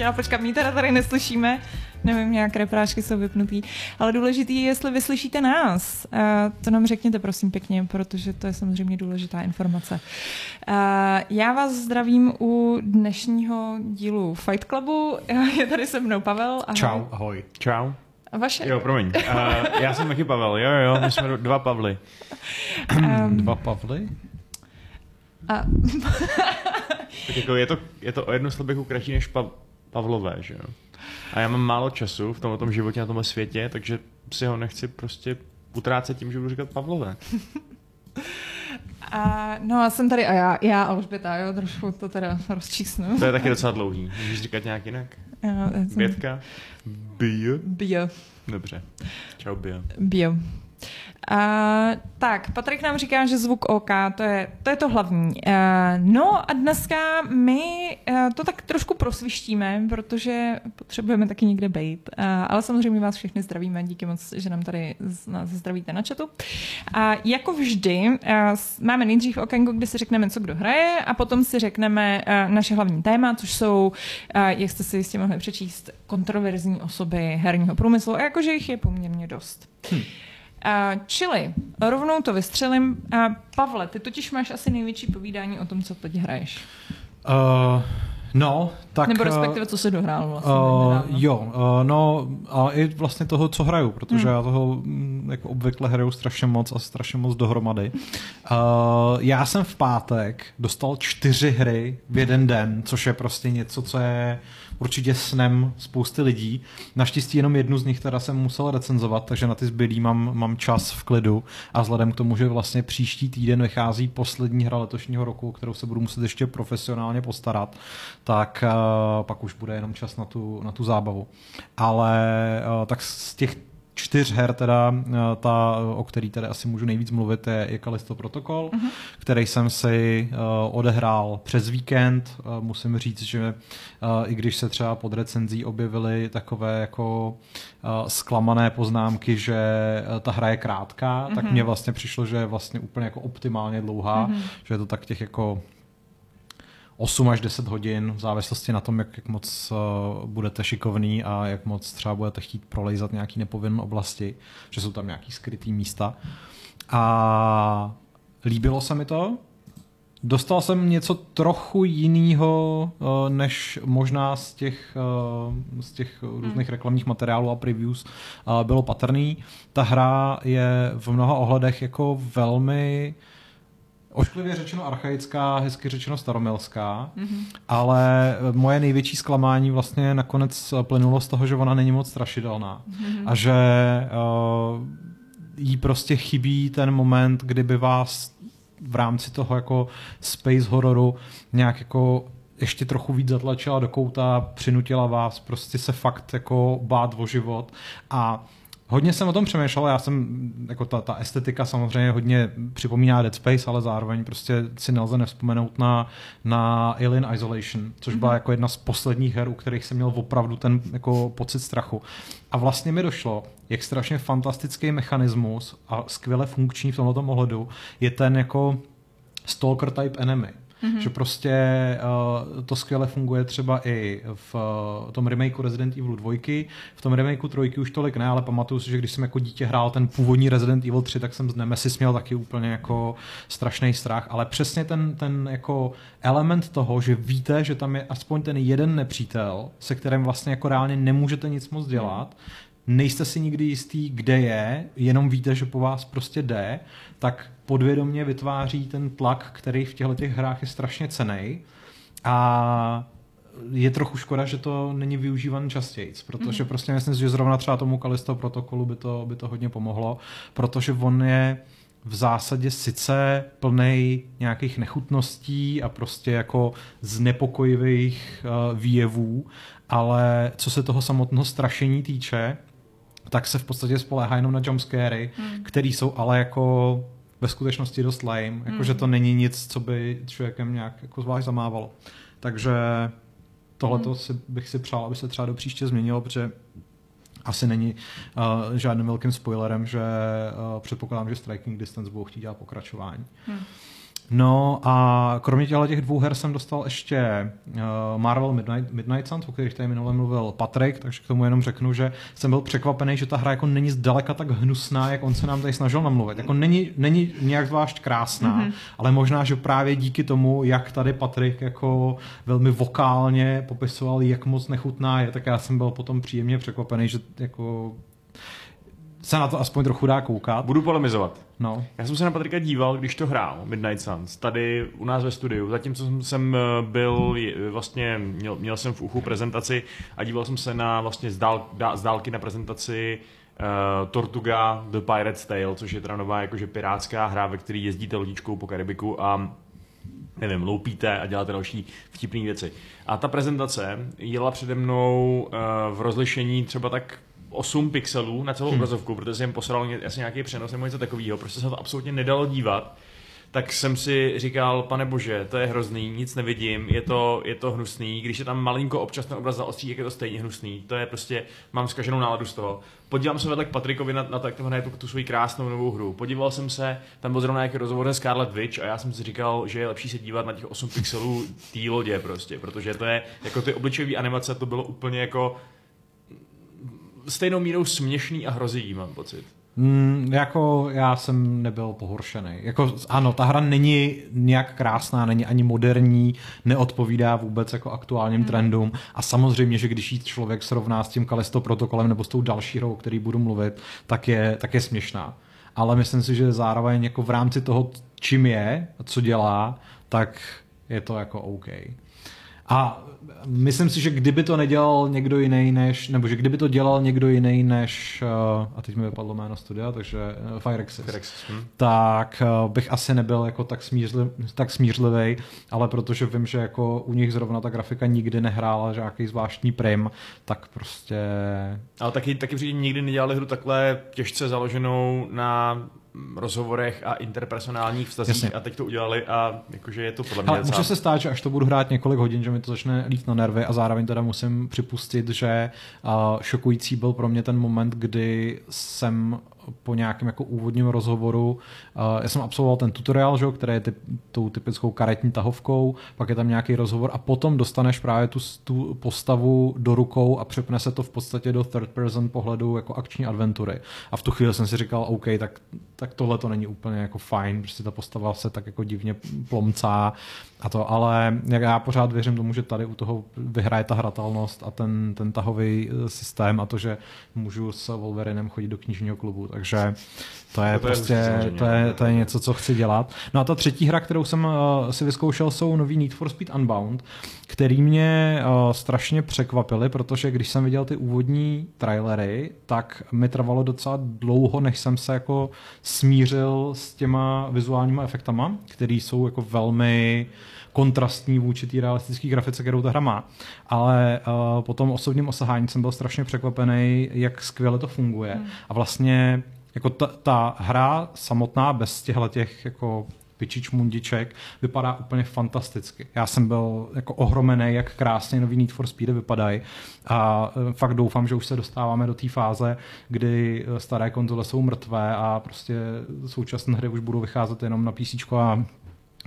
chtěla počkat, my teda tady neslyšíme, nevím, nějaké reprášky jsou vypnutý, ale důležitý je, jestli vyslyšíte nás. Uh, to nám řekněte prosím pěkně, protože to je samozřejmě důležitá informace. Uh, já vás zdravím u dnešního dílu Fight Clubu. Je tady se mnou Pavel. Ahoj. Čau, ahoj. Čau. A vaše? Jo, promiň. Uh, já jsem taky Pavel, jo, jo, my jsme dva Pavly. Um, dva Pavly? A... tak jako je to, je to o jednu slabiku kratší než pa, Pavlové, že jo? A já mám málo času v tomto životě, na tomhle světě, takže si ho nechci prostě utrácet tím, že budu říkat Pavlové. A, no a jsem tady a já, já Alžběta, jo, trošku to teda rozčísnu. To je taky docela dlouhý. Můžeš říkat nějak jinak? Bětka? Bio? Bio. Dobře. Čau, Bio. Bio. Uh, tak, Patrik nám říká, že zvuk OK, to je to, je to hlavní. Uh, no a dneska my uh, to tak trošku prosvištíme, protože potřebujeme taky někde být. Uh, ale samozřejmě vás všechny zdravíme, díky moc, že nám tady z, nás zdravíte na chatu. A uh, jako vždy, uh, máme nejdřív okénko, kde si řekneme, co kdo hraje, a potom si řekneme uh, naše hlavní téma, což jsou, uh, jak jste si jistě mohli přečíst, kontroverzní osoby herního průmyslu, a jakože jich je poměrně dost. Hmm. Čili rovnou to vystřelím. Pavle, ty totiž máš asi největší povídání o tom, co teď hraješ. Uh, no, tak... Nebo respektive, co se dohrál vlastně. Uh, jo, uh, no a i vlastně toho, co hraju, protože hmm. já toho mm, jako obvykle hraju strašně moc a strašně moc dohromady. Uh, já jsem v pátek dostal čtyři hry v jeden den, což je prostě něco, co je určitě snem spousty lidí. Naštěstí jenom jednu z nich teda jsem musel recenzovat, takže na ty zbylý mám, mám čas v klidu a vzhledem k tomu, že vlastně příští týden vychází poslední hra letošního roku, kterou se budu muset ještě profesionálně postarat, tak uh, pak už bude jenom čas na tu, na tu zábavu. Ale uh, tak z těch čtyř her, teda eh, ta, o který tedy asi můžu nejvíc mluvit, je, je Kalisto Protocol, uh-huh. který jsem si uh, odehrál přes víkend. Uh, musím říct, že uh, i když se třeba pod recenzí objevily takové jako uh, zklamané poznámky, že uh, ta hra je krátká, uh-huh. tak mně vlastně přišlo, že je vlastně úplně jako optimálně dlouhá, uh-huh. že je to tak těch jako 8 až 10 hodin, v závislosti na tom, jak, jak moc uh, budete šikovný a jak moc třeba budete chtít prolejzat nějaký nepovinné oblasti, že jsou tam nějaký skrytý místa. A líbilo se mi to. Dostal jsem něco trochu jiného, uh, než možná z těch, uh, z těch různých hmm. reklamních materiálů a previews uh, bylo patrný. Ta hra je v mnoha ohledech jako velmi Ošklivě řečeno archaická, hezky řečeno staromilská, mm-hmm. ale moje největší zklamání vlastně nakonec plynulo z toho, že ona není moc strašidelná mm-hmm. a že uh, jí prostě chybí ten moment, kdyby vás v rámci toho jako space hororu nějak jako ještě trochu víc zatlačila do kouta, přinutila vás prostě se fakt jako bát o život a Hodně jsem o tom přemýšlel, já jsem, jako ta, ta estetika samozřejmě hodně připomíná Dead Space, ale zároveň prostě si nelze nevzpomenout na, na Alien Isolation, což byla mm-hmm. jako jedna z posledních her, u kterých jsem měl opravdu ten jako pocit strachu. A vlastně mi došlo, jak strašně fantastický mechanismus a skvěle funkční v tomto ohledu je ten jako stalker type enemy. Mm-hmm. Že prostě uh, to skvěle funguje třeba i v uh, tom remakeu Resident Evil 2. V tom remakeu 3 už tolik ne, ale pamatuju si, že když jsem jako dítě hrál ten původní Resident Evil 3, tak jsem z Nemesis měl taky úplně jako strašný strach, ale přesně ten, ten jako element toho, že víte, že tam je aspoň ten jeden nepřítel, se kterým vlastně jako reálně nemůžete nic moc dělat, nejste si nikdy jistý, kde je, jenom víte, že po vás prostě jde, tak podvědomně vytváří ten tlak, který v těchto těch hrách je strašně cený. A je trochu škoda, že to není využívan častěji, protože mm. prostě myslím, že zrovna třeba tomu Kalisto protokolu by to, by to hodně pomohlo, protože on je v zásadě sice plný nějakých nechutností a prostě jako znepokojivých uh, výjevů, ale co se toho samotného strašení týče, tak se v podstatě spolehá jenom na jumpscary, mm. který jsou ale jako ve skutečnosti dost lame, jakože mm. to není nic, co by člověkem nějak jako zvlášť zamávalo. Takže tohle mm. si bych si přál, aby se třeba do příště změnilo, protože asi není uh, žádným velkým spoilerem, že uh, předpokládám, že Striking Distance budou chtít dělat pokračování. Mm. No a kromě těchto těch dvou her jsem dostal ještě uh, Marvel Midnight, Midnight Suns, o kterých tady minule mluvil Patrik, takže k tomu jenom řeknu, že jsem byl překvapený, že ta hra jako není zdaleka tak hnusná, jak on se nám tady snažil namluvit. Jako není, není nějak zvlášť krásná, mm-hmm. ale možná, že právě díky tomu, jak tady Patrik jako velmi vokálně popisoval, jak moc nechutná je, tak já jsem byl potom příjemně překvapený, že jako se na to aspoň trochu dá koukat. Budu polemizovat. No. Já jsem se na Patrika díval, když to hrál, Midnight Suns, tady u nás ve studiu. Zatímco jsem, eh, byl, vlastně měl, měl jsem v uchu prezentaci a díval jsem se na vlastně z, dál, z dálky na prezentaci uh, Tortuga The Pirate's Tale, což je teda nová jakože pirátská hra, ve které jezdíte lodičkou po Karibiku a nevím, loupíte a děláte další vtipné věci. A ta prezentace jela přede mnou uh, v rozlišení třeba tak 8 pixelů na celou hmm. obrazovku, protože jsem posral asi nějaký přenos nebo něco takového, prostě se to absolutně nedalo dívat tak jsem si říkal, pane bože, to je hrozný, nic nevidím, je to, je to hnusný, když je tam malinko občas ten obraz zaostří, jak je to stejně hnusný, to je prostě, mám zkaženou náladu z toho. Podívám se vedle k Patrikovi na, na to, jak to hraje tu, tu svoji krásnou novou hru. Podíval jsem se, tam byl zrovna nějaký rozhovor s Scarlet Witch a já jsem si říkal, že je lepší se dívat na těch 8 pixelů té lodě prostě, protože to je, jako ty obličejové animace, to bylo úplně jako stejnou mírou směšný a hrozivý, mám pocit. Mm, jako já jsem nebyl pohoršený. Jako ano, ta hra není nějak krásná, není ani moderní, neodpovídá vůbec jako aktuálním hmm. trendům a samozřejmě, že když jí člověk srovná s tím Kalisto protokolem nebo s tou další hrou, o který budu mluvit, tak je, tak je směšná. Ale myslím si, že zároveň jako v rámci toho, čím je, co dělá, tak je to jako OK. A myslím si, že kdyby to nedělal někdo jiný než, nebo že kdyby to dělal někdo jiný než, uh, a teď mi vypadlo jméno studia, takže uh, Firexis, Firexis hm. tak uh, bych asi nebyl jako tak, smířli, tak smířlivý, ale protože vím, že jako u nich zrovna ta grafika nikdy nehrála žádný zvláštní prim, tak prostě... Ale taky, taky nikdy nedělali hru takhle těžce založenou na rozhovorech a interpersonálních vztazích Jasně. a teď to udělali a jakože je to podle mě Ale může se stát, že až to budu hrát několik hodin, že mi to začne lít na nervy a zároveň teda musím připustit, že uh, šokující byl pro mě ten moment, kdy jsem po nějakém jako úvodním rozhovoru. Uh, já jsem absolvoval ten tutoriál, že, který je typ, tou typickou karetní tahovkou, pak je tam nějaký rozhovor a potom dostaneš právě tu, tu postavu do rukou a přepne se to v podstatě do third person pohledu jako akční adventury. A v tu chvíli jsem si říkal, OK, tak, tak tohle to není úplně jako fajn, protože ta postava se tak jako divně plomcá a to, ale já pořád věřím tomu, že tady u toho vyhraje ta hratelnost a ten, ten tahový eh, systém a to, že můžu s Wolverinem chodit do knižního klubu, takže to je, to prostě, je to je, to je něco, co chci dělat. No a ta třetí hra, kterou jsem uh, si vyzkoušel, jsou nový Need for Speed Unbound, který mě uh, strašně překvapily, protože když jsem viděl ty úvodní trailery, tak mi trvalo docela dlouho, než jsem se jako smířil s těma vizuálníma efektama, které jsou jako velmi kontrastní vůči té realistické grafice, kterou ta hra má. Ale uh, po tom osobním osahání jsem byl strašně překvapený, jak skvěle to funguje. Hmm. A vlastně jako ta, ta hra samotná bez těchto těch jako pičič mundiček vypadá úplně fantasticky. Já jsem byl jako ohromený, jak krásně nový Need for Speed vypadají a e, fakt doufám, že už se dostáváme do té fáze, kdy e, staré konzole jsou mrtvé a prostě současné hry už budou vycházet jenom na PC a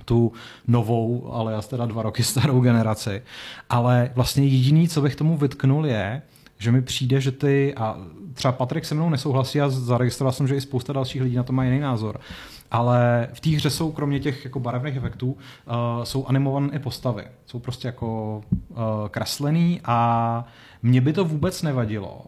tu novou, ale já teda dva roky starou generaci. Ale vlastně jediný, co bych tomu vytknul, je, že mi přijde, že ty, a třeba Patrik se mnou nesouhlasí a zaregistroval jsem, že i spousta dalších lidí na to má jiný názor, ale v té hře jsou kromě těch jako barevných efektů uh, jsou animované i postavy. Jsou prostě jako uh, kreslený a mně by to vůbec nevadilo,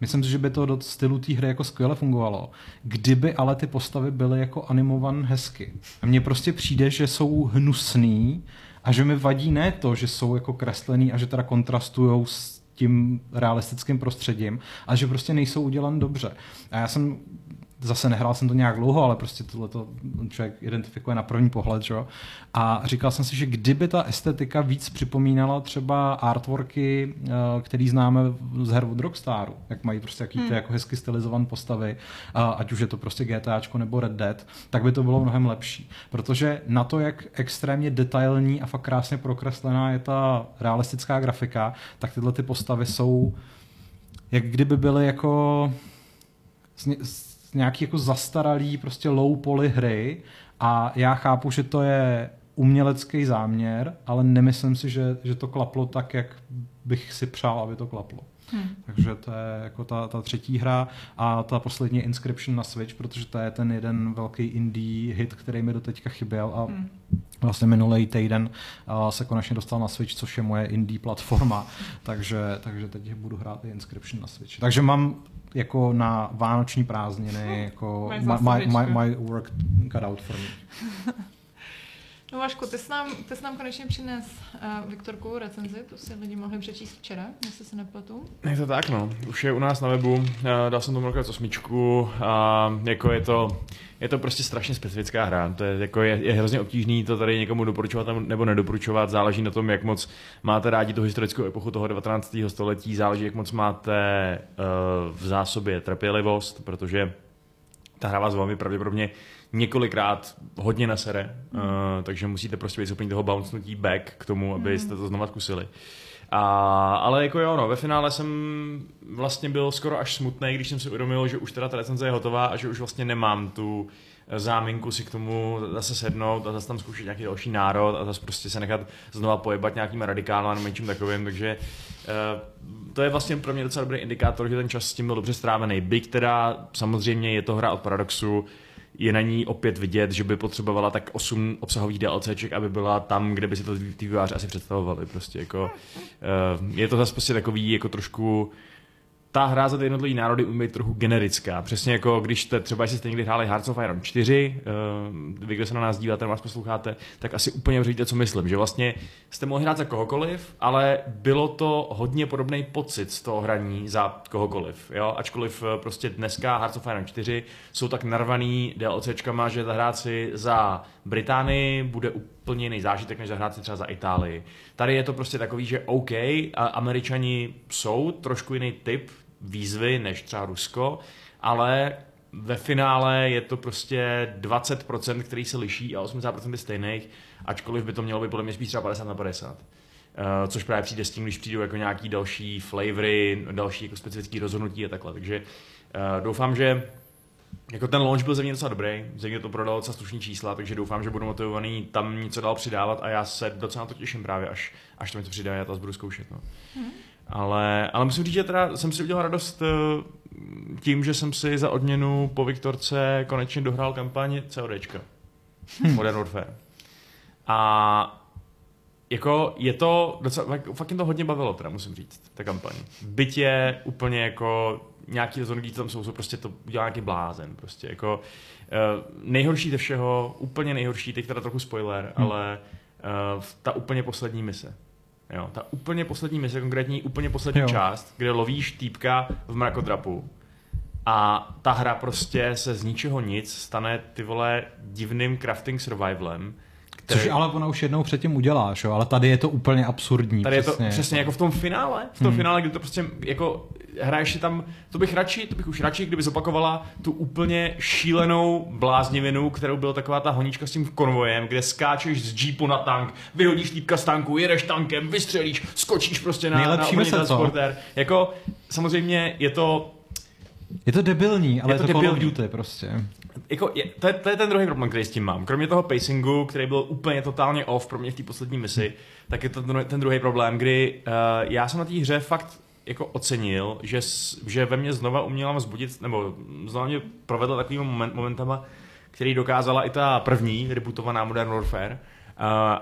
Myslím si, že by to do stylu té hry jako skvěle fungovalo, kdyby ale ty postavy byly jako animovan hezky. A mně prostě přijde, že jsou hnusný a že mi vadí ne to, že jsou jako kreslený a že teda kontrastují s tím realistickým prostředím, ale že prostě nejsou udělan dobře. A já jsem zase nehrál jsem to nějak dlouho, ale prostě tohle to člověk identifikuje na první pohled, že? A říkal jsem si, že kdyby ta estetika víc připomínala třeba artworky, eh, který známe z her od Rockstaru, jak mají prostě jaký hmm. ty jako hezky stylizované postavy, ať už je to prostě GTAčko nebo Red Dead, tak by to bylo mnohem lepší. Protože na to, jak extrémně detailní a fakt krásně prokreslená je ta realistická grafika, tak tyhle ty postavy jsou jak kdyby byly jako nějaký jako zastaralý prostě low poly hry A já chápu, že to je umělecký záměr, ale nemyslím si, že, že to klaplo tak, jak bych si přál, aby to klaplo. Hmm. Takže to je jako ta, ta třetí hra a ta poslední Inscription na Switch, protože to je ten jeden velký indie hit, který mi do teďka chyběl a hmm. vlastně minulý týden se konečně dostal na Switch, což je moje indie platforma, takže, takže teď budu hrát i Inscription na Switch. Takže mám jako na vánoční prázdniny jako my, my, my, my work cut out for me. No Vašku, ty jsi nám, ty jsi nám konečně přines uh, Viktorku recenzi, to si lidi mohli přečíst včera, jestli se nepletu. Je to tak, no. Už je u nás na webu, uh, dal jsem tomu rokat osmičku a uh, jako je to, je to prostě strašně specifická hra. To je, jako je, je hrozně obtížný to tady někomu doporučovat nebo nedoporučovat. Záleží na tom, jak moc máte rádi tu historickou epochu toho 19. století, záleží, jak moc máte uh, v zásobě trpělivost, protože ta hra vás velmi pravděpodobně několikrát hodně nasere, mm. uh, takže musíte prostě být schopni toho bouncnutí back k tomu, abyste mm. to znova zkusili. A, ale jako jo, no, ve finále jsem vlastně byl skoro až smutný, když jsem si uvědomil, že už teda ta recenze je hotová a že už vlastně nemám tu záminku si k tomu zase sednout a zase tam zkoušet nějaký další národ a zase prostě se nechat znova pojebat nějakým radikálem nebo něčím takovým, takže uh, to je vlastně pro mě docela dobrý indikátor, že ten čas s tím byl dobře strávený. Byť teda samozřejmě je to hra od Paradoxu, je na ní opět vidět, že by potřebovala tak 8 obsahových DLCček, aby byla tam, kde by si to ty asi představovali. Prostě jako, uh, je to zase prostě takový jako trošku ta hra za ty jednotlivé národy umí být trochu generická. Přesně jako když jste, třeba jestli jste někdy hráli Hearts of Iron 4, uh, vy, kdo se na nás díváte, nás posloucháte, tak asi úplně říkáte, co myslím. Že vlastně jste mohli hrát za kohokoliv, ale bylo to hodně podobný pocit z toho hraní za kohokoliv. Jo? Ačkoliv eh, prostě dneska Hearts of Iron 4 jsou tak narvaný DLCčkama, že zahrát si za Británii bude úplně jiný zážitek, než zahrát si třeba za Itálii. Tady je to prostě takový, že OK, američani jsou trošku jiný typ výzvy než třeba Rusko, ale ve finále je to prostě 20%, který se liší a 80% je stejných, ačkoliv by to mělo být podle mě spíš třeba 50 na 50. Uh, eh, což právě přijde s tím, když přijdou jako nějaký další flavory, další jako specifické rozhodnutí a takhle. Takže uh, doufám, že jako ten launch byl země docela dobrý, země to prodalo docela slušný čísla, takže doufám, že budu motivovaný tam něco dál přidávat a já se docela na to těším právě, až, až to mi to přidá, já to budu zkoušet. No. Hmm. Ale, ale musím říct, že teda jsem si udělal radost eh, tím, že jsem si za odměnu po Viktorce konečně dohrál kampaň CODčka. Hmm. Modern Warfare. A jako je to docela, fakt to hodně bavilo, teda musím říct, ta kampaň. Byť je úplně jako nějaký rozhodnutí, tam jsou, jsou prostě to udělá nějaký blázen, prostě jako uh, nejhorší ze všeho, úplně nejhorší, teď teda trochu spoiler, hmm. ale uh, ta úplně poslední mise. Jo, ta úplně poslední mise, konkrétní úplně poslední jo. část, kde lovíš týpka v mrakodrapu a ta hra prostě se z ničeho nic stane ty vole divným crafting survivalem, který... Což ale ona už jednou předtím uděláš, jo? ale tady je to úplně absurdní. Tady přesně. je to přesně jako v tom finále, v tom hmm. finále, kdy to prostě jako hraješ si tam, to bych radši, to bych už radši, kdyby zopakovala tu úplně šílenou bláznivinu, kterou byla taková ta honíčka s tím konvojem, kde skáčeš z jeepu na tank, vyhodíš týpka z tanku, jedeš tankem, vystřelíš, skočíš prostě na, Nejlepší na transporter. Jako samozřejmě je to je to debilní, ale je to, je to Call of Duty prostě. Jako, je, to, je, to je ten druhý problém, který s tím mám. Kromě toho pacingu, který byl úplně totálně off pro mě v té poslední misi, tak je to ten, ten druhý problém, kdy uh, já jsem na té hře fakt jako ocenil, že, že ve mně znova uměla vzbudit, nebo znova mě provedla takovými moment, momentama, který dokázala i ta první rebutovaná Modern Warfare,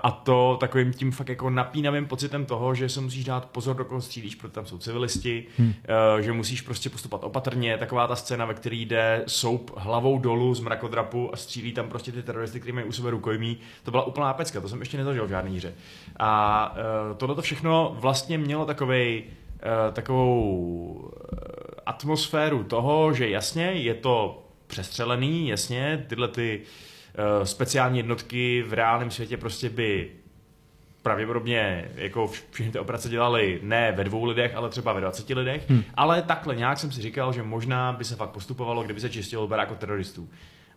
a to takovým tím fakt jako napínavým pocitem toho, že se musíš dát pozor, do koho střílíš, protože tam jsou civilisti, hmm. že musíš prostě postupovat opatrně. Taková ta scéna, ve které jde soup hlavou dolů z mrakodrapu a střílí tam prostě ty teroristy, kteří mají u sebe rukojmí, to byla úplná pecka, to jsem ještě nezažil v žádné hře. A uh, tohle to všechno vlastně mělo takovej, takovou atmosféru toho, že jasně je to přestřelený, jasně, tyhle ty Eh, speciální jednotky v reálném světě prostě by pravděpodobně jako všechny ty operace dělali ne ve dvou lidech, ale třeba ve 20 lidech, hmm. ale takhle nějak jsem si říkal, že možná by se fakt postupovalo, kdyby se čistilo jako teroristů.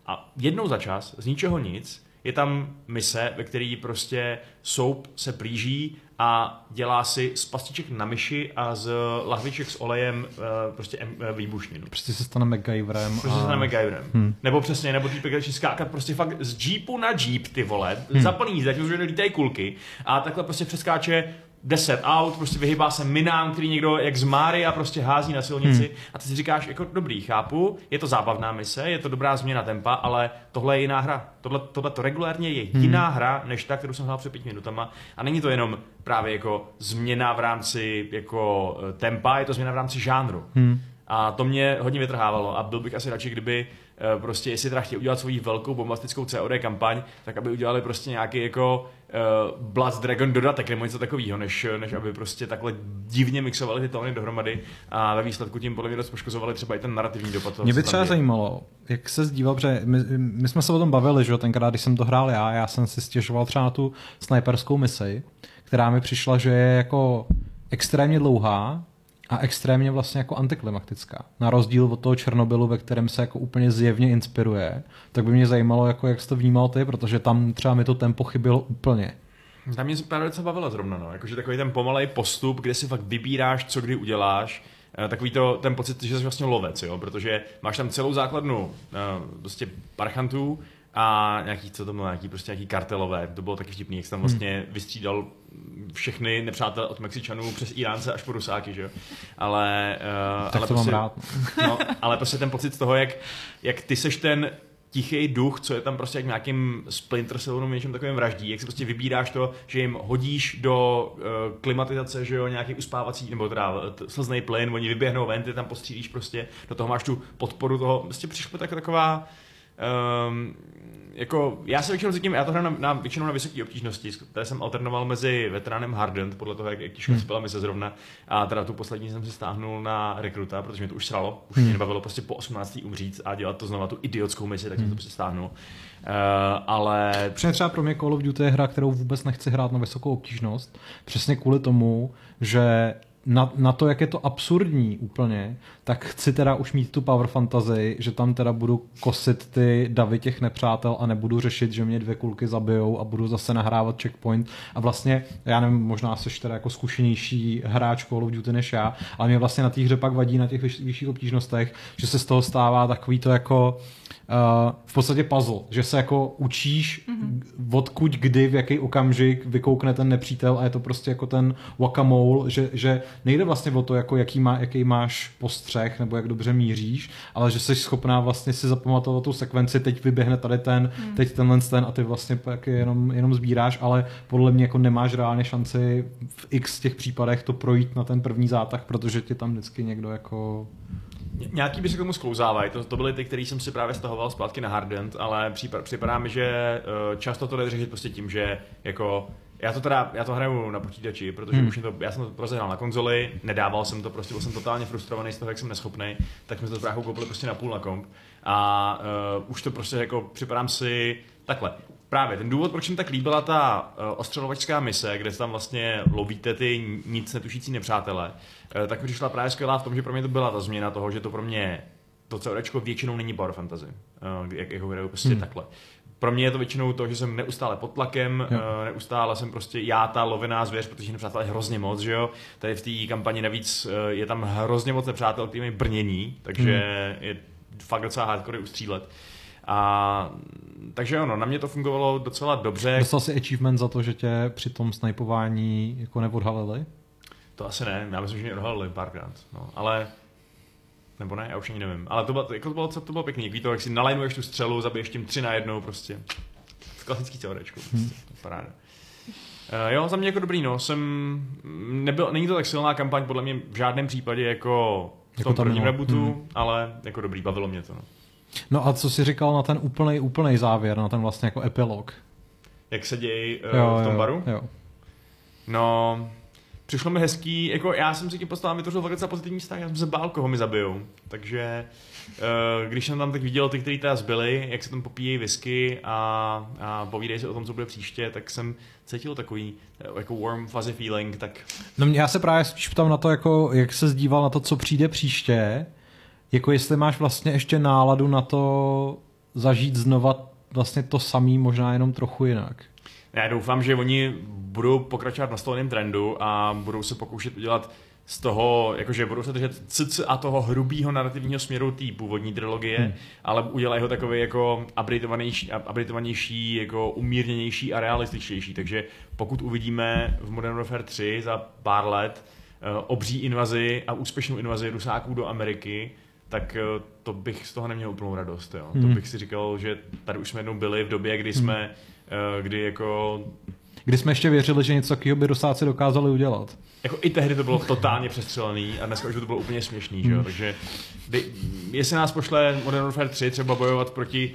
A jednou za čas, z ničeho nic, je tam mise, ve který prostě soup se plíží a dělá si z pastiček na myši a z lahviček s olejem uh, prostě em, uh, výbušninu. Prostě se stane MacGyverem. Prostě se stane MacGyverem. Hmm. Nebo přesně, nebo týpek začne skákat prostě fakt z jeepu na jeep, ty vole, hmm. zaplný, zatím už lítají kulky a takhle prostě přeskáče 10 aut, prostě vyhybá se minám, který někdo jak z Máry a prostě hází na silnici hmm. a ty si říkáš, jako dobrý, chápu, je to zábavná mise, je to dobrá změna tempa, ale tohle je jiná hra. Tohle, tohle to regulárně je hmm. jiná hra, než ta, kterou jsem hrál před pěti minutama a není to jenom právě jako změna v rámci jako eh, tempa, je to změna v rámci žánru. Hmm. A to mě hodně vytrhávalo a byl bych asi radši, kdyby prostě, jestli teda chtějí udělat svoji velkou bombastickou COD kampaň, tak aby udělali prostě nějaký jako uh, Blood Dragon dodatek nebo něco takového, než, než aby prostě takhle divně mixovali ty tóny dohromady a ve výsledku tím podle mě dost poškozovali třeba i ten narrativní dopad. Mě by třeba zajímalo, jak se zdíval, protože my, my, jsme se o tom bavili, že tenkrát, když jsem to hrál já, já jsem si stěžoval třeba na tu sniperskou misi, která mi přišla, že je jako extrémně dlouhá, a extrémně vlastně jako antiklimaktická. Na rozdíl od toho Černobylu, ve kterém se jako úplně zjevně inspiruje, tak by mě zajímalo, jako jak jsi to vnímal ty, protože tam třeba mi to tempo chybělo úplně. Tam mě právě docela bavilo zrovna, no. Jakože takový ten pomalej postup, kde si fakt vybíráš, co kdy uděláš, eh, takový to, ten pocit, že jsi vlastně lovec, jo? protože máš tam celou základnu eh, prostě parchantů, a nějaký, co to bylo, nějaký prostě nějaký kartelové, to bylo taky vtipný, jak jsem tam vlastně hmm. vystřídal všechny nepřátelé od Mexičanů přes Iránce až po Rusáky, že jo. Ale, uh, tak ale to prostě, mám rád. no, ale prostě ten pocit z toho, jak, jak ty seš ten tichý duch, co je tam prostě jak nějakým Splinter Cellu něčem takovým vraždí, jak si prostě vybíráš to, že jim hodíš do uh, klimatizace, že jo, nějaký uspávací, nebo teda slzný plyn, oni vyběhnou ven, ty tam postřílíš prostě, do toho máš tu podporu toho, prostě přišlo tak taková um, jako, já se většinou cítím, já to hraju na, na, většinou na vysoké obtížnosti, které jsem alternoval mezi veteránem Hardened, podle toho, jak, jak těžko hmm. byla mise zrovna, a teda tu poslední jsem si stáhnul na rekruta, protože mě to už sralo, už hmm. mě nebavilo prostě po 18. umřít a dělat to znova tu idiotskou misi, tak jsem hmm. to přestáhnul. Uh, ale... Přesně třeba pro mě Call of Duty je hra, kterou vůbec nechci hrát na vysokou obtížnost, přesně kvůli tomu, že na, na to, jak je to absurdní úplně, tak chci teda už mít tu power fantasy, že tam teda budu kosit ty davy těch nepřátel a nebudu řešit, že mě dvě kulky zabijou a budu zase nahrávat checkpoint. A vlastně, já nevím, možná jsi teda jako zkušenější hráč Call of Duty než já, ale mě vlastně na té hře pak vadí na těch vyšších obtížnostech, že se z toho stává takový to jako uh, v podstatě puzzle, že se jako učíš mm-hmm. odkud, kdy, v jaký okamžik vykoukne ten nepřítel a je to prostě jako ten wakamole, že, že nejde vlastně o to, jako jaký, má, jaký máš postřeh nebo jak dobře míříš, ale že jsi schopná vlastně si zapamatovat tu sekvenci, teď vyběhne tady ten, mm. teď tenhle ten a ty vlastně pak jenom, jenom sbíráš, ale podle mě jako nemáš reálně šanci v x těch případech to projít na ten první zátah, protože ti tam vždycky někdo jako Nějaký by se k tomu sklouzávají, to, to byly ty, který jsem si právě stahoval zpátky na Hardent, ale připadá mi, že eh, často to jde řešit prostě tím, že jako já to teda, já to hraju na počítači, protože hmm. už to, já jsem to rozehrál na konzoli, nedával jsem to, prostě byl jsem totálně frustrovaný z toho, jak jsem neschopný, tak jsme to s bráchou koupili prostě na půl na komp. A uh, už to prostě jako připadám si takhle. Právě ten důvod, proč mi tak líbila ta uh, ostřelovačská mise, kde tam vlastně lovíte ty nic netušící nepřátelé, uh, tak mi přišla právě skvělá v tom, že pro mě to byla ta změna toho, že to pro mě to CODčko většinou není power fantasy, uh, jak, jak ho hraju prostě hmm. takhle. Pro mě je to většinou to, že jsem neustále pod tlakem, jo. neustále jsem prostě já ta lovená zvěř, protože nepřátel je hrozně moc, že jo. Tady v té kampani navíc je tam hrozně moc nepřátel, který mají brnění, takže hmm. je fakt docela hardcore ustřílet. A takže ono, na mě to fungovalo docela dobře. Dostal jsi achievement za to, že tě při tom snajpování jako neodhalili? To asi ne, já myslím, že mě odhalili párkrát, no, ale nebo ne, já už ani nevím. Ale to bylo, jako to bylo, to bylo pěkný, víš to, jak si nalajnuješ tu střelu, zabiješ tím tři na jednou, prostě. Klasický teorečku, prostě, hmm. paráda. Uh, jo, za mě jako dobrý, no, jsem, nebyl, není to tak silná kampaň, podle mě v žádném případě jako v jako tom jako prvním rebootu, hmm. ale jako dobrý, bavilo mě to, no. No a co jsi říkal na ten úplný úplný závěr, na ten vlastně jako epilog? Jak se dějí uh, v tom jo, baru? Jo. No, přišlo mi hezký, jako já jsem si tím postavil vytvořil docela pozitivní vztah, já jsem se bál, koho mi zabijou. Takže uh, když jsem tam tak viděl ty, kteří teda zbyli, jak se tam popíjejí whisky a, a povídají si o tom, co bude příště, tak jsem cítil takový uh, jako warm fuzzy feeling, tak... No já se právě spíš ptám na to, jako, jak se zdíval na to, co přijde příště, jako jestli máš vlastně ještě náladu na to zažít znova vlastně to samý, možná jenom trochu jinak. Já doufám, že oni budou pokračovat na stolném trendu a budou se pokoušet udělat z toho, jakože budou se držet cc a toho hrubého narrativního směru té původní trilogie, hmm. ale udělají ho takový jako updateovanější, updateovanější, jako umírněnější a realističtější. Takže pokud uvidíme v Modern Warfare 3 za pár let uh, obří invazi a úspěšnou invazi Rusáků do Ameriky, tak uh, to bych z toho neměl úplnou radost. Jo. Hmm. To bych si říkal, že tady už jsme jednou byli v době, kdy jsme, hmm. uh, kdy jako kdy jsme ještě věřili, že něco takového by Rusáci dokázali udělat. Jako i tehdy to bylo totálně přestřelený a dneska už to bylo úplně směšný, že jo? Hmm. Takže kdy, jestli nás pošle Modern Warfare 3 třeba bojovat proti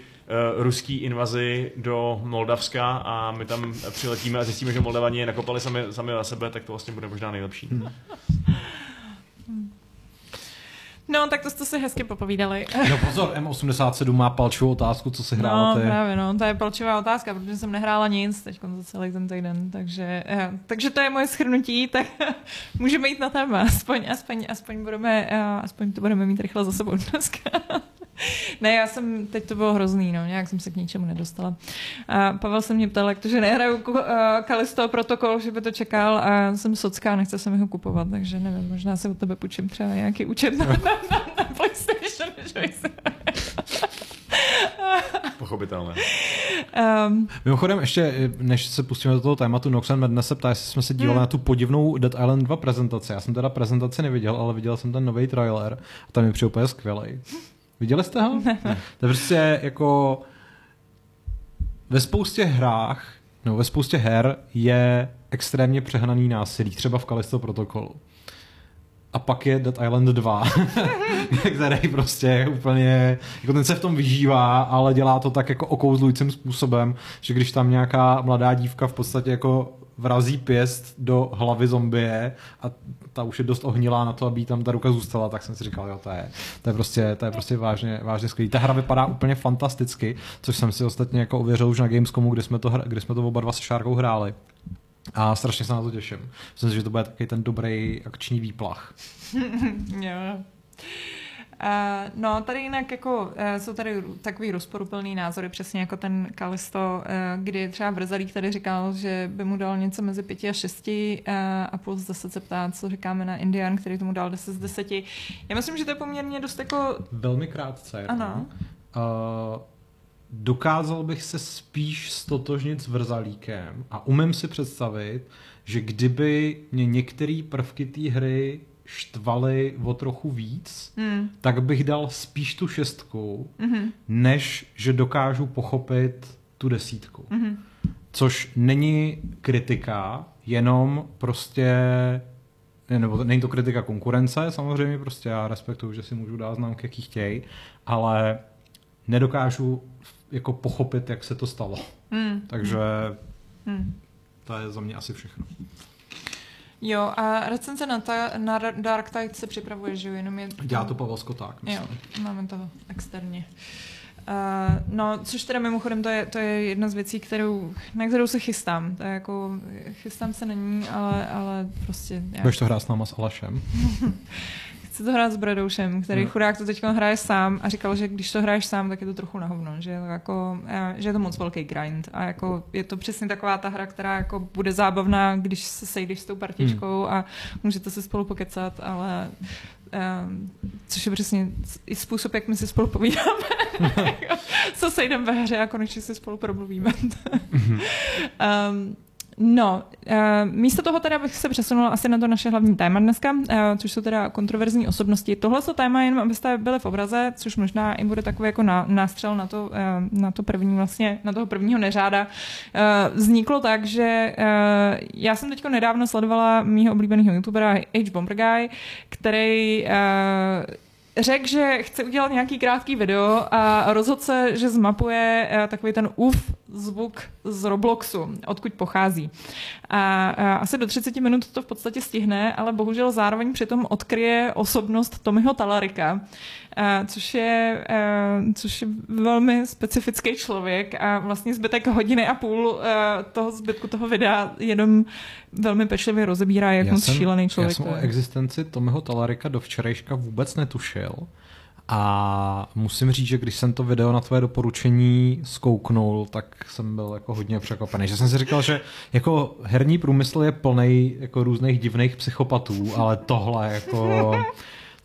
uh, ruský invazi do Moldavska a my tam přiletíme a zjistíme, že Moldavani je nakopali sami, sami na sebe, tak to vlastně bude možná nejlepší. Hmm. No, tak to jste si hezky popovídali. No pozor, M87 má palčivou otázku, co si hrála no, ty. právě, no, to je palčivá otázka, protože jsem nehrála nic teď za celý ten týden, takže, eh, takže to je moje schrnutí, tak můžeme jít na téma, aspoň, aspoň, aspoň, budeme, eh, aspoň to budeme mít rychle za sebou dneska. ne, já jsem, teď to bylo hrozný, no, nějak jsem se k ničemu nedostala. A Pavel se mě ptal, jak to, že nehraju uh, Kalisto protokol, že by to čekal a jsem socká, nechce se mi ho kupovat, takže nevím, možná se od tebe půjčím třeba nějaký účet na, na, na, na PlayStation, že se... Pochopitelné. Um, Mimochodem, ještě než se pustíme do toho tématu, Noxan Madness se ptá, jestli jsme se dívali hmm. na tu podivnou Dead Island 2 prezentaci. Já jsem teda prezentaci neviděl, ale viděl jsem ten nový trailer a tam je přijde úplně skvělý. Viděli jste ho? Ne. To je prostě jako ve spoustě hrách, no ve spoustě her je extrémně přehnaný násilí, třeba v Kalisto protokolu. A pak je Dead Island 2, který prostě úplně, jako ten se v tom vyžívá, ale dělá to tak jako okouzlujícím způsobem, že když tam nějaká mladá dívka v podstatě jako vrazí pěst do hlavy zombie a ta už je dost ohnilá na to, aby tam ta ruka zůstala, tak jsem si říkal, jo, to je, to je prostě, to je prostě vážně, vážně skvělý. Ta hra vypadá úplně fantasticky, což jsem si ostatně jako ověřil už na Gamescomu, kde jsme to, kde jsme to oba dva se Šárkou hráli. A strašně se na to těším. Myslím si, že to bude taky ten dobrý akční výplach. Uh, no, tady jinak jako uh, jsou tady takový rozporuplný názory, přesně jako ten Kalisto, uh, kdy třeba Vrzalík tady říkal, že by mu dal něco mezi pěti a šesti uh, a plus zase se ptá, co říkáme na Indian, který tomu dal 10 z 10. Já myslím, že to je poměrně dost jako... Velmi krátce. Ano. Uh, dokázal bych se spíš stotožnit s Vrzalíkem a umím si představit, že kdyby mě některé prvky té hry štvali o trochu víc, mm. tak bych dal spíš tu šestku, mm-hmm. než že dokážu pochopit tu desítku. Mm-hmm. Což není kritika, jenom prostě nebo není to kritika konkurence, samozřejmě prostě já respektuju, že si můžu dát známky, jaký chtějí, ale nedokážu jako pochopit, jak se to stalo. Mm. Takže mm. to je za mě asi všechno. Jo, a recenze na, ta, na Dark Tide se připravuje, že jo, jenom je... Dělá to Pavel Skoták, myslím. Jo, máme to externě. Uh, no, což teda mimochodem to je, to je jedna z věcí, kterou, na kterou se chystám. To je jako, chystám se na ní, ale, ale prostě... Budeš to hrát s náma s Alešem? chci to hrát s Bradoušem, který hmm. chudák to teď hraje sám a říkal, že když to hraješ sám, tak je to trochu na hovno, že, jako, že je to moc velký grind a jako je to přesně taková ta hra, která jako bude zábavná, když se sejdeš s tou partičkou hmm. a můžete se spolu pokecat, ale um, což je přesně i způsob, jak my si spolu povídáme. Co sejdeme ve hře a konečně si spolu promluvíme. um, No, uh, místo toho teda bych se přesunula asi na to naše hlavní téma dneska, uh, což jsou teda kontroverzní osobnosti. Tohle to téma, jenom abyste byli v obraze, což možná i bude takový jako ná, nástřel na to, uh, na to první vlastně, na toho prvního neřáda, vzniklo tak, že já jsem teďko nedávno sledovala mýho oblíbeného youtubera H. Bomber Guy, který řekl, že chce udělat nějaký krátký video a rozhodl se, že zmapuje takový ten uf zvuk z Robloxu, odkud pochází. A, a asi do 30 minut to v podstatě stihne, ale bohužel zároveň přitom odkryje osobnost Tommyho Talarika, a, což, je, a, což je velmi specifický člověk a vlastně zbytek hodiny a půl a, toho zbytku toho videa jenom velmi pečlivě rozebírá, jak moc šílený člověk Já jsem o existenci Tommyho Talarika do včerejška vůbec netušil A musím říct, že když jsem to video na tvoje doporučení zkouknul, tak jsem byl jako hodně překvapený. Že jsem si říkal, že jako herní průmysl je plný jako různých divných psychopatů, ale tohle jako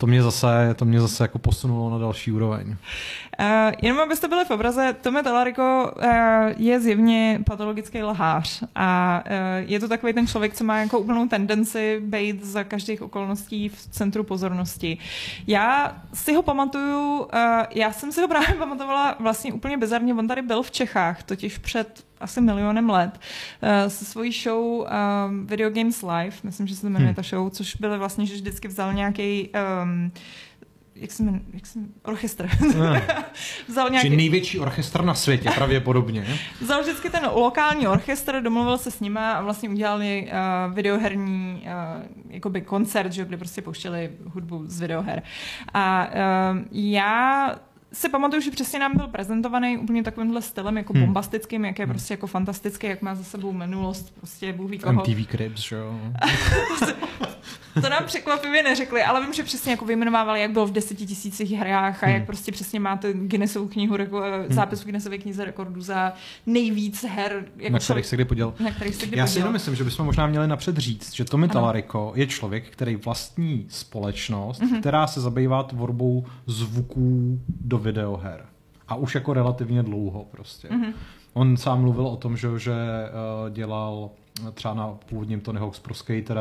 to mě zase, to mě zase jako posunulo na další úroveň. Uh, jenom abyste byli v obraze, Tome Talarico uh, je zjevně patologický lhář a uh, je to takový ten člověk, co má jako úplnou tendenci být za každých okolností v centru pozornosti. Já si ho pamatuju, uh, já jsem si ho právě pamatovala vlastně úplně bizarně, on tady byl v Čechách, totiž před asi milionem let uh, se svojí show um, Video Games Live, myslím, že se to jmenuje hmm. ta show, což byly vlastně, že vždycky vzal nějaký um, jak se jmenuje, jak se jmenuje, orchestr. Ne. vzal nějaký... Či největší orchestr na světě, pravděpodobně. vzal vždycky ten lokální orchestr, domluvil se s nima a vlastně udělali uh, videoherní uh, jakoby koncert, že, kde prostě pouštěli hudbu z videoher. A uh, já si pamatuju, že přesně nám byl prezentovaný úplně takovýmhle stylem, jako hmm. bombastickým, jak je hmm. prostě jako fantastický, jak má za sebou minulost, prostě Bůh ví koho. MTV Cribs, že jo? to nám překvapivě neřekli, ale vím, že přesně jako vyjmenovávali, jak byl v deseti tisících hrách a hmm. jak prostě přesně máte Guinnessovou knihu, reko, eh, hmm. zápis v Guinnessové knize rekordů za nejvíc her. Jako na kterých se kdy poděl. Na kterých se kdy Já si jenom myslím, že bychom možná měli napřed říct, že Tommy Talarico je člověk, který vlastní společnost, mm-hmm. která se zabývá tvorbou zvuků do videoher. A už jako relativně dlouho prostě. Mm-hmm. On sám mluvil o tom, že, že uh, dělal třeba na původním Tony Hawk's Pro Skater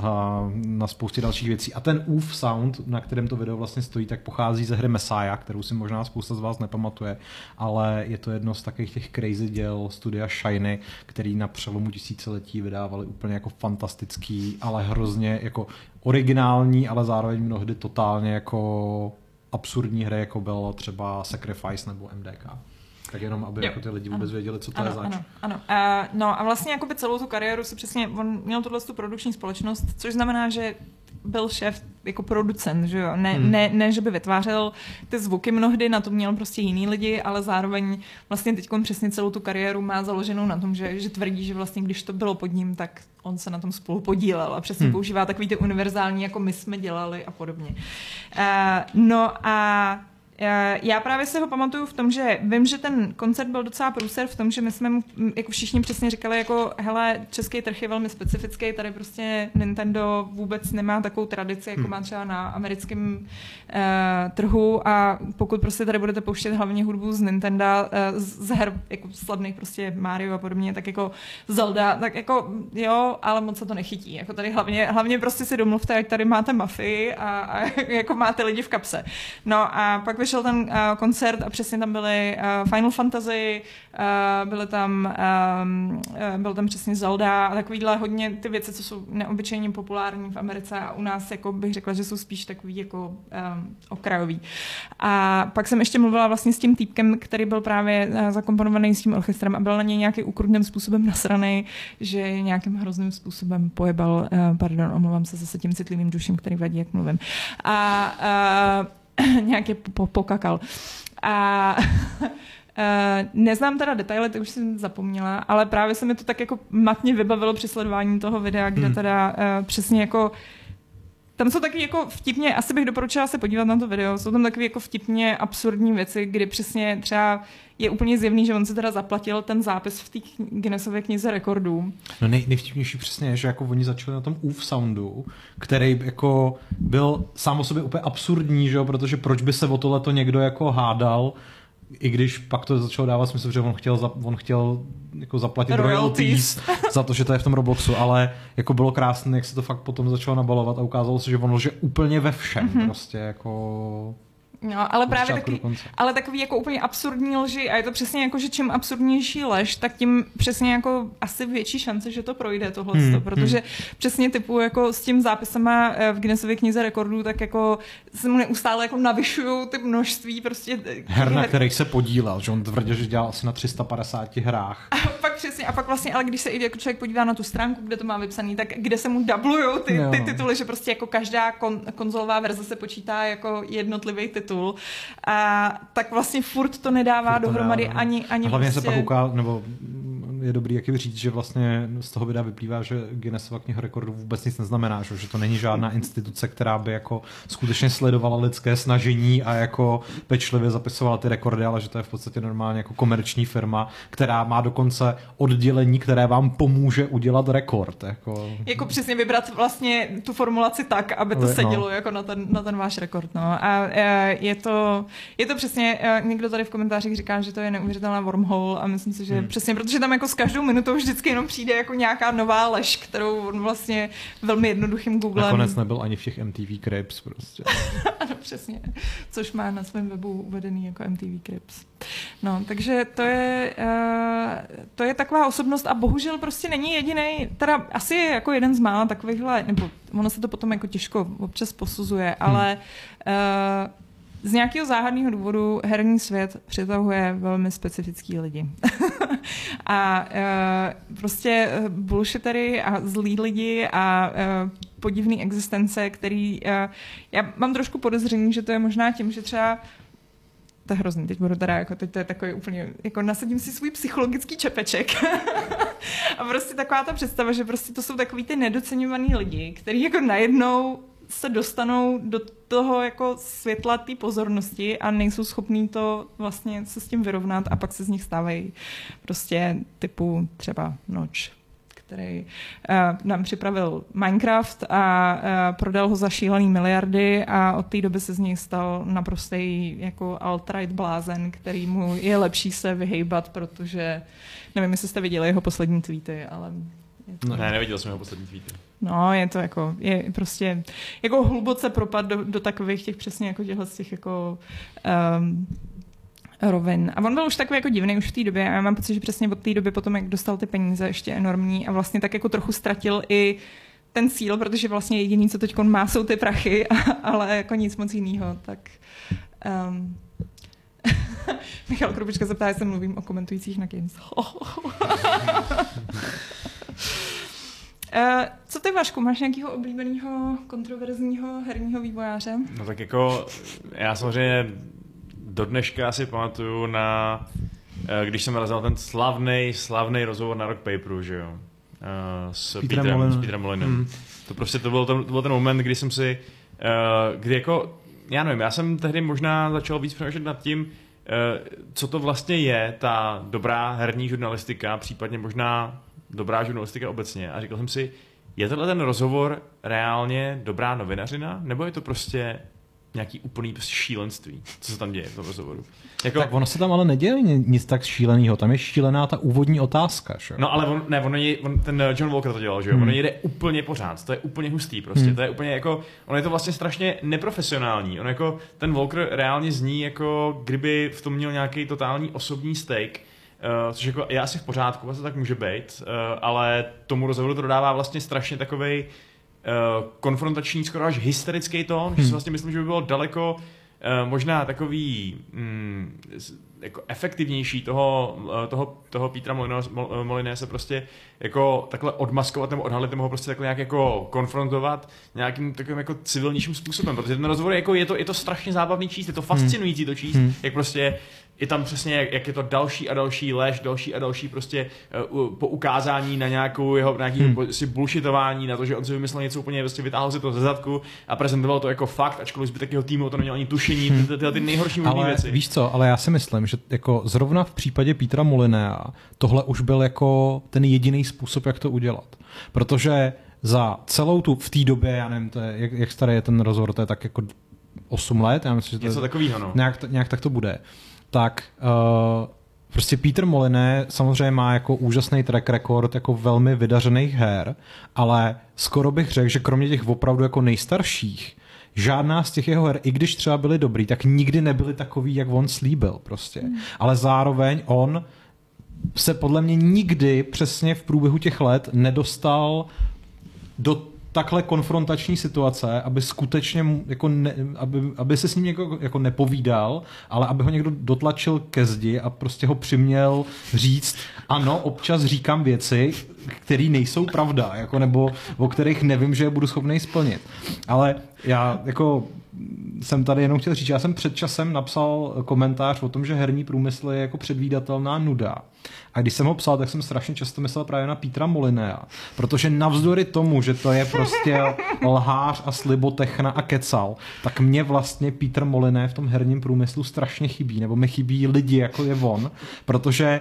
a na spoustě dalších věcí. A ten UF sound, na kterém to video vlastně stojí, tak pochází ze hry Messiah, kterou si možná spousta z vás nepamatuje, ale je to jedno z takových těch crazy děl studia Shiny, který na přelomu tisíciletí vydávali úplně jako fantastický, ale hrozně jako originální, ale zároveň mnohdy totálně jako absurdní hry, jako bylo třeba Sacrifice nebo MDK. Tak jenom, aby jako ty lidi vůbec ano. věděli, co to ano, je zač. Ano, ano. Uh, no a vlastně jako by celou tu kariéru si přesně, on měl tuhle tu produkční společnost, což znamená, že byl šéf jako producent, že jo? Ne, hmm. ne, ne, že by vytvářel ty zvuky mnohdy, na to měl prostě jiný lidi, ale zároveň vlastně teď přesně celou tu kariéru má založenou na tom, že, že tvrdí, že vlastně když to bylo pod ním, tak on se na tom spolu podílel a přesně hmm. používá takový ty univerzální, jako my jsme dělali a podobně. Uh, no a já právě se ho pamatuju v tom, že vím, že ten koncert byl docela průser v tom, že my jsme mu jako všichni přesně říkali, jako hele, český trh je velmi specifický, tady prostě Nintendo vůbec nemá takovou tradici, jako hmm. má třeba na americkém uh, trhu a pokud prostě tady budete pouštět hlavně hudbu z Nintendo, uh, z her jako slavných prostě Mario a podobně, tak jako Zelda, tak jako jo, ale moc se to nechytí. Jako tady hlavně, hlavně prostě si domluvte, ať tady máte mafii a, a jako máte lidi v kapse. No a pak vyšel ten uh, koncert a přesně tam byly uh, Final Fantasy, uh, byly tam, um, uh, byl tam přesně Zelda a takovýhle hodně ty věci, co jsou neobyčejně populární v Americe a u nás jako bych řekla, že jsou spíš takový jako um, okrajový. A pak jsem ještě mluvila vlastně s tím týpkem, který byl právě uh, zakomponovaný s tím orchestrem a byl na něj nějaký ukrutným způsobem nasraný, že nějakým hrozným způsobem pojebal, uh, pardon, omlouvám se zase tím citlivým duším, který vadí, jak mluvím. A uh, nějak po, pokakal. A uh, neznám teda detaily, to už jsem zapomněla, ale právě se mi to tak jako matně vybavilo při sledování toho videa, kde hmm. teda uh, přesně jako tam jsou taky jako vtipně, asi bych doporučila se podívat na to video, jsou tam takové jako vtipně absurdní věci, kdy přesně třeba je úplně zjevný, že on si teda zaplatil ten zápis v té Guinnessové knize rekordů. No nej, nejvtipnější přesně je, že jako oni začali na tom UF soundu, který jako byl sám o sobě úplně absurdní, že jo? protože proč by se o tohle to někdo jako hádal, i když pak to začalo dávat smysl, že on chtěl, za, on chtěl jako zaplatit royalties. royalties za to, že to je v tom Robloxu, ale jako bylo krásné, jak se to fakt potom začalo nabalovat a ukázalo se, že on lže úplně ve všem, mm-hmm. prostě jako No, ale právě taky, ale takový jako úplně absurdní lži a je to přesně jako, že čím absurdnější lež, tak tím přesně jako asi větší šance, že to projde tohle, hmm, protože hmm. přesně typu jako s tím zápisama eh, v Guinnessově knize rekordů, tak jako se mu neustále jako navyšují ty množství prostě eh, her, na kterých se podílel, že on tvrdil, že dělal asi na 350 hrách. A přesně, a pak vlastně, ale když se i jako člověk podívá na tu stránku, kde to má vypsaný, tak kde se mu dublujou ty, ty tituly, že prostě jako každá kon, konzolová verze se počítá jako jednotlivý titul. A tak vlastně furt to nedává furt to dohromady nedává. ani, ani Hlavně prostě... se pak ukázal, nebo je dobrý jaký říct, že vlastně z toho videa vyplývá, že Guinnessova kniha rekordů vůbec nic neznamená, že, že to není žádná instituce, která by jako skutečně sledovala lidské snažení a jako pečlivě zapisovala ty rekordy, ale že to je v podstatě normálně jako komerční firma, která má dokonce oddělení, které vám pomůže udělat rekord. Jako, jako přesně vybrat vlastně tu formulaci tak, aby to no. sedělo jako na ten, na ten váš rekord. No. A e, je to, je to přesně, e, někdo tady v komentářích říká, že to je neuvěřitelná wormhole a myslím si, že hmm. přesně, protože tam jako s každou minutou vždycky jenom přijde jako nějaká nová lež, kterou on vlastně velmi jednoduchým googlem. Nakonec nebyl ani v těch MTV Cribs prostě. ano, přesně. Což má na svém webu uvedený jako MTV Cribs. No, takže to je, uh, to je taková osobnost a bohužel prostě není jediný, teda asi je jako jeden z mála takovýchhle, nebo ono se to potom jako těžko občas posuzuje, hmm. ale uh, z nějakého záhadného důvodu herní svět přitahuje velmi specifický lidi. a uh, prostě bullshittery a zlí lidi a uh, podivný existence, který... Uh, já mám trošku podezření, že to je možná tím, že třeba to je hrozný, teď budu teda, jako teď to je takový úplně, jako nasadím si svůj psychologický čepeček. a prostě taková ta představa, že prostě to jsou takový ty nedocenovaný lidi, kteří jako najednou se dostanou do toho jako světla té pozornosti a nejsou schopní to vlastně se s tím vyrovnat a pak se z nich stávají prostě typu třeba noč který uh, nám připravil Minecraft a uh, prodal ho za šílený miliardy a od té doby se z něj stal naprostý jako alt-right blázen, který mu je lepší se vyhejbat, protože nevím, jestli jste viděli jeho poslední tweety, ale to... No, ne, neviděl jsem jeho poslední tweety. No, je to jako, je prostě, jako hluboce propad do, do takových těch přesně jako těchto těch jako um, rovin. A on byl už takový jako divný už v té době a já mám pocit, že přesně od té doby potom, jak dostal ty peníze ještě enormní a vlastně tak jako trochu ztratil i ten cíl, protože vlastně jediný, co teď má, jsou ty prachy, ale jako nic moc jiného, tak um, Michal Krupička se ptá, jestli mluvím o komentujících na Games. Uh, co ty, Vašku, máš nějakého oblíbeného kontroverzního herního vývojáře? No tak jako, já samozřejmě do dneška si pamatuju na, uh, když jsem razil ten slavný, slavný rozhovor na Rock Paperu, že jo? Uh, s Petrem, Petrem, s Petrem Molinem. Mm. To prostě to byl, ten, to byl ten moment, kdy jsem si, uh, kdy jako, já nevím, já jsem tehdy možná začal víc přemýšlet nad tím, co to vlastně je ta dobrá herní žurnalistika, případně možná dobrá žurnalistika obecně a říkal jsem si, je tenhle ten rozhovor reálně dobrá novinařina, nebo je to prostě nějaký úplný prostě šílenství, co se tam děje v tom rozhovoru. Jako... Tak ono se tam ale neděje nic tak šíleného, tam je šílená ta úvodní otázka. Že? No ale on, ne, on, je, on, ten John Walker to dělal, že jo, hmm. on jde úplně pořád, to je úplně hustý prostě, hmm. to je úplně jako, on je to vlastně strašně neprofesionální, on jako, ten Walker reálně zní jako, kdyby v tom měl nějaký totální osobní stake, Uh, což jako je asi v pořádku, vlastně tak může být, uh, ale tomu rozhovoru to dodává vlastně strašně takovej uh, konfrontační, skoro až hysterický tón, hmm. že si hmm. vlastně myslím, že by bylo daleko uh, možná takový mm, jako efektivnější toho, toho, toho Petra Moliné se prostě jako takhle odmaskovat nebo odhalit, nebo ho prostě takhle nějak jako konfrontovat nějakým takovým jako civilnějším způsobem, protože ten rozhovor jako je to, je to strašně zábavný číst, je to fascinující to číst, hmm. jak prostě je tam přesně, jak je to další a další lež, další a další prostě uh, po ukázání na nějakou jeho nějaký hmm. si bullshitování, na to, že on si vymyslel něco úplně, prostě vytáhl si to ze zadku a prezentoval to jako fakt, ačkoliv zbytek jeho týmu to neměl ani tušení, hmm. ty, ty, nejhorší možné věci. Víš co, ale já si myslím, že jako zrovna v případě Petra Molinea tohle už byl jako ten jediný způsob, jak to udělat. Protože za celou tu, v té době, já nevím, to je, jak, jak starý je ten rozhovor, to je tak jako 8 let, já myslím, že to Něco takového, no. Nějak, nějak tak to bude tak uh, prostě Peter Moliné samozřejmě má jako úžasný track record jako velmi vydařených her, ale skoro bych řekl, že kromě těch opravdu jako nejstarších, žádná z těch jeho her, i když třeba byly dobrý, tak nikdy nebyly takový, jak on slíbil prostě. Hmm. Ale zároveň on se podle mě nikdy přesně v průběhu těch let nedostal do takhle konfrontační situace, aby skutečně jako ne, aby, aby se s ním někdo jako nepovídal, ale aby ho někdo dotlačil ke zdi a prostě ho přiměl říct, ano, občas říkám věci, které nejsou pravda, jako nebo o kterých nevím, že je budu schopný splnit. Ale Já jako jsem tady jenom chtěl říct, já jsem před časem napsal komentář o tom, že herní průmysl je jako předvídatelná nuda. A když jsem ho psal, tak jsem strašně často myslel právě na Petra Molinea, protože navzdory tomu, že to je prostě lhář a slibotechna a kecal, tak mě vlastně Peter Moliné v tom herním průmyslu strašně chybí, nebo mi chybí lidi, jako je on, protože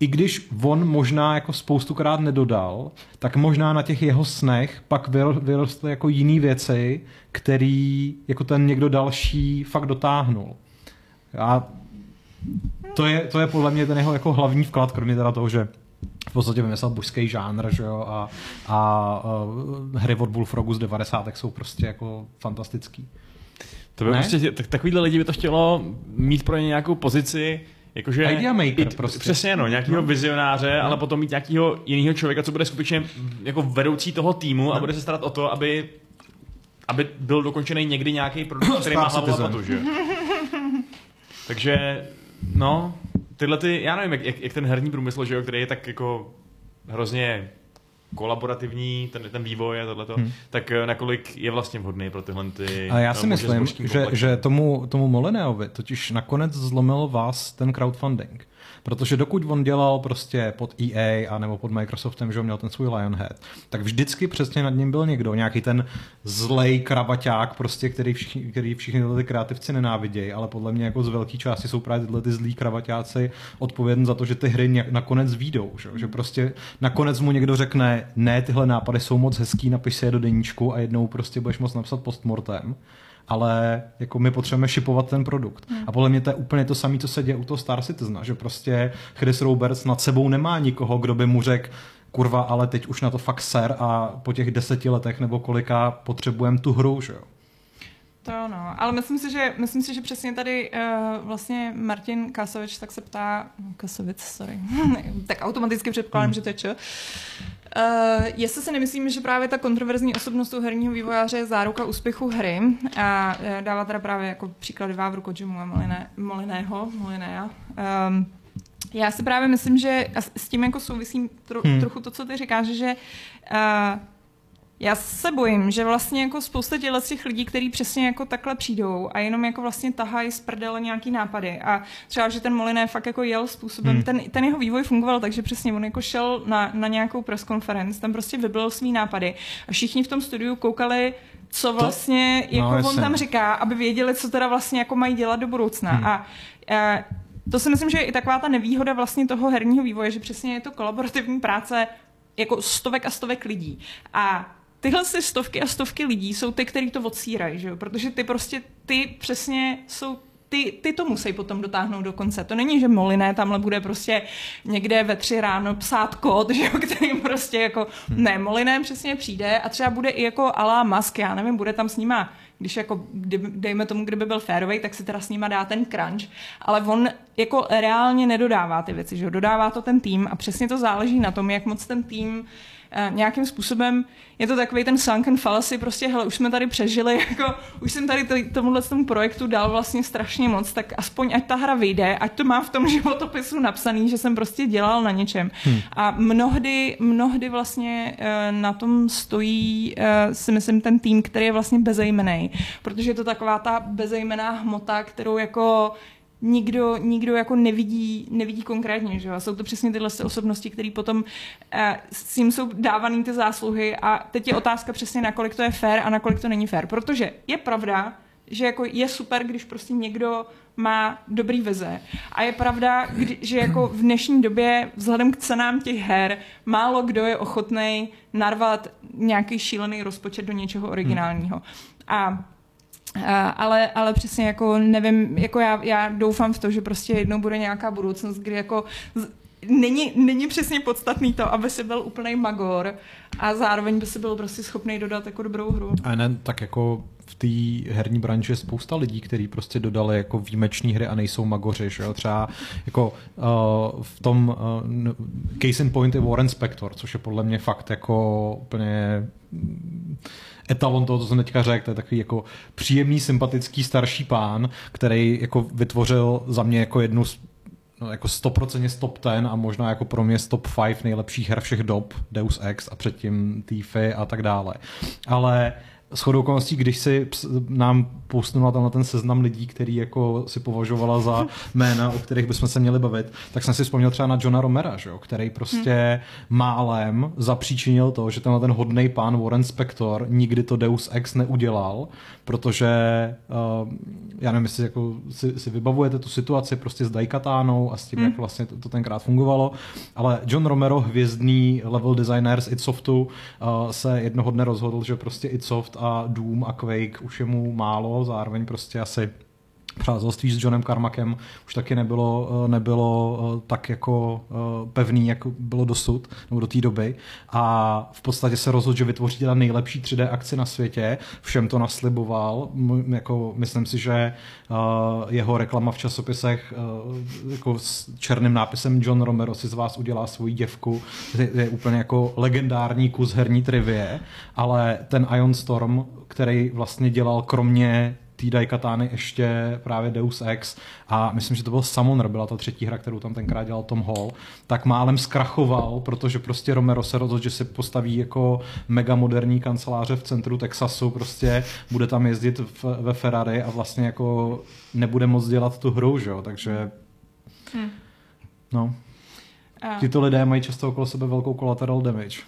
i když on možná jako spoustukrát nedodal, tak možná na těch jeho snech pak vyrostly jako jiný věci, který jako ten někdo další fakt dotáhnul. A to je, to je podle mě ten jeho jako hlavní vklad, kromě teda toho, že v podstatě vymyslel božský žánr, že jo, a, a, a hry od Bullfrogu z 90. jsou prostě jako fantastický. To by ne? prostě, tak, takovýhle lidi by to chtělo mít pro ně nějakou pozici, Jakože Idea maker být, prostě. Přesně, no, nějakého no. vizionáře, no. ale potom mít nějakého jiného člověka, co bude skutečně jako vedoucí toho týmu no. a bude se starat o to, aby aby byl dokončený někdy nějaký produkt, který má hlavu a patu, že? Takže, no, tyhle ty, já nevím, jak, jak ten herní průmysl, že jo, který je tak jako hrozně kolaborativní, ten, ten vývoj a tohleto, hmm. tak eh, nakolik je vlastně vhodný pro tyhle ty... A já si myslím, že, že tomu, tomu Molineovi totiž nakonec zlomil vás ten crowdfunding. Protože dokud on dělal prostě pod EA a nebo pod Microsoftem, že on měl ten svůj Lionhead, tak vždycky přesně nad ním byl někdo, nějaký ten zlej krabaťák, prostě, který všichni, který všichni ty kreativci nenávidějí, ale podle mě jako z velké části jsou právě tyhle ty zlí kravaťáci odpovědní za to, že ty hry nakonec výjdou. Že? že prostě nakonec mu někdo řekne, ne, tyhle nápady jsou moc hezký, napiš si je do deníčku a jednou prostě budeš moc napsat postmortem ale jako my potřebujeme šipovat ten produkt. Hmm. A podle mě to je úplně to samé, co se děje u toho Star Citizena, že prostě Chris Roberts nad sebou nemá nikoho, kdo by mu řekl, kurva, ale teď už na to fakt ser a po těch deseti letech nebo kolika potřebujeme tu hru, že jo. To ano, ale myslím si, že, myslím si, že přesně tady uh, vlastně Martin Kasovič tak se ptá, Kasovic, sorry, tak automaticky předpokládám, hmm. že to je čo. Uh, jestli si nemyslím, že právě ta kontroverzní osobnost u herního vývojáře je záruka úspěchu hry a uh, dává teda právě jako příklady Vávru Kojimu a Moliné, Moliného, Molinéa. Um, já si právě myslím, že s tím jako souvisím tro, hmm. trochu to, co ty říkáš, že uh, já se bojím, že vlastně jako spousta těle těch lidí, kteří přesně jako takhle přijdou a jenom jako vlastně tahají z prdele nějaký nápady a třeba, že ten Moliné fakt jako jel způsobem, hmm. ten, ten jeho vývoj fungoval, takže přesně on jako šel na, na nějakou press conference, tam prostě vybil svý nápady a všichni v tom studiu koukali co vlastně to, jako no, on tam říká, aby věděli, co teda vlastně jako mají dělat do budoucna. Hmm. A, a to si myslím, že je i taková ta nevýhoda vlastně toho herního vývoje, že přesně je to kolaborativní práce jako stovek a stovek lidí. A tyhle si stovky a stovky lidí jsou ty, kteří to odsírají, že jo? protože ty prostě, ty přesně jsou ty, ty to musí potom dotáhnout do konce. To není, že Moliné tamhle bude prostě někde ve tři ráno psát kód, že jo, kterým prostě jako, hmm. ne, Moliné přesně přijde a třeba bude i jako Alá Musk, já nevím, bude tam s nima když jako, dejme tomu, kdyby byl férový, tak si teda s nima dá ten crunch, ale on jako reálně nedodává ty věci, že jo? dodává to ten tým a přesně to záleží na tom, jak moc ten tým Eh, nějakým způsobem je to takový ten sunken fallacy, prostě hele, už jsme tady přežili, jako už jsem tady tomuhle tomu projektu dal vlastně strašně moc, tak aspoň ať ta hra vyjde, ať to má v tom životopisu napsaný, že jsem prostě dělal na něčem. Hmm. A mnohdy, mnohdy vlastně uh, na tom stojí, uh, si myslím, ten tým, který je vlastně bezejmený, protože je to taková ta bezejmená hmota, kterou jako nikdo, nikdo jako nevidí, nevidí konkrétně. Že? A jsou to přesně tyhle osobnosti, které potom eh, s tím jsou dávaný ty zásluhy a teď je otázka přesně, nakolik to je fair a nakolik to není fair. Protože je pravda, že jako je super, když prostě někdo má dobrý vize. A je pravda, kdy, že jako v dnešní době vzhledem k cenám těch her málo kdo je ochotný narvat nějaký šílený rozpočet do něčeho originálního. A ale, ale přesně jako nevím, jako já, já doufám v to, že prostě jednou bude nějaká budoucnost, kdy jako není, není přesně podstatný to, aby si byl úplný magor a zároveň by si byl prostě schopný dodat jako dobrou hru. A ne, tak jako v té herní branži je spousta lidí, kteří prostě dodali jako výjimečné hry a nejsou magoři, že jo? Třeba jako uh, v tom uh, case in point je Warren Spector, což je podle mě fakt jako úplně etalon toho, co jsem teďka řekl, to je takový jako příjemný, sympatický starší pán, který jako vytvořil za mě jako jednu z no, jako 100% z top 10 a možná jako pro mě z top 5 nejlepších her všech dob, Deus Ex a předtím Tifa a tak dále. Ale shodou okolností, když si nám postnula tam na ten seznam lidí, který jako si považovala za jména, o kterých bychom se měli bavit, tak jsem si vzpomněl třeba na Johna Romera, že jo, který prostě hmm. málem zapříčinil to, že tenhle ten hodný pán Warren Spector nikdy to Deus Ex neudělal, protože uh, já nevím, jestli jako si, si vybavujete tu situaci prostě s Daikatánou a s tím, hmm. jak vlastně to, to tenkrát fungovalo, ale John Romero, hvězdný level designer z itsoftu, uh, se jednoho dne rozhodl, že prostě itsoft a Doom a Quake už je mu málo, zároveň prostě asi přátelství s Johnem Carmackem už taky nebylo, eh, nebylo eh, tak jako eh, pevný, jako bylo dosud, nebo do té doby. A v podstatě se rozhodl, že vytvoří teda nejlepší 3D akci na světě. Všem to nasliboval. Jako, myslím si, že jeho reklama v časopisech jako s černým nápisem John Romero si z vás udělá svoji děvku. Je, je úplně jako legendární kus herní trivie, ale ten Ion Storm, který vlastně dělal kromě té Daikatány ještě právě Deus Ex a myslím, že to byl Summoner, byla ta třetí hra, kterou tam tenkrát dělal Tom Hall, tak málem zkrachoval, protože prostě Romero se rozhodl, že si postaví jako mega moderní kanceláře v centru Texasu, prostě bude tam jezdit v, ve Ferrari a vlastně jako nebude moc dělat tu hru, že jo, takže hmm. no. Tito lidé mají často okolo sebe velkou collateral damage.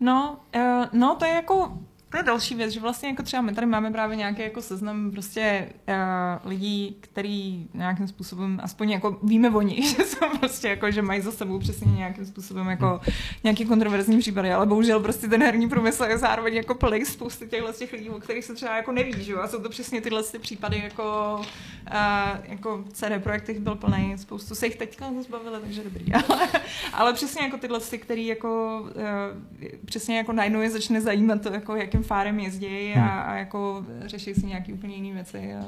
No, uh, no to je jako to je další věc, že vlastně jako třeba my tady máme právě nějaký jako seznam prostě uh, lidí, který nějakým způsobem, aspoň jako víme o nich, že jsou prostě jako, že mají za sebou přesně nějakým způsobem jako nějaký kontroverzní případy, ale bohužel prostě ten herní průmysl je zároveň jako plný spousty těchhle těch lidí, o kterých se třeba jako neví, že? A jsou to přesně tyhle ty případy jako, uh, jako CD Projekt jich byl plný, spoustu se jich teďka zbavili, takže dobrý. Ale, ale přesně jako tyhle ty, který jako uh, přesně jako najednou je začne zajímat to, jako jakým fárem jezdí a, hmm. a jako řeší si nějaký úplně jiné věci a,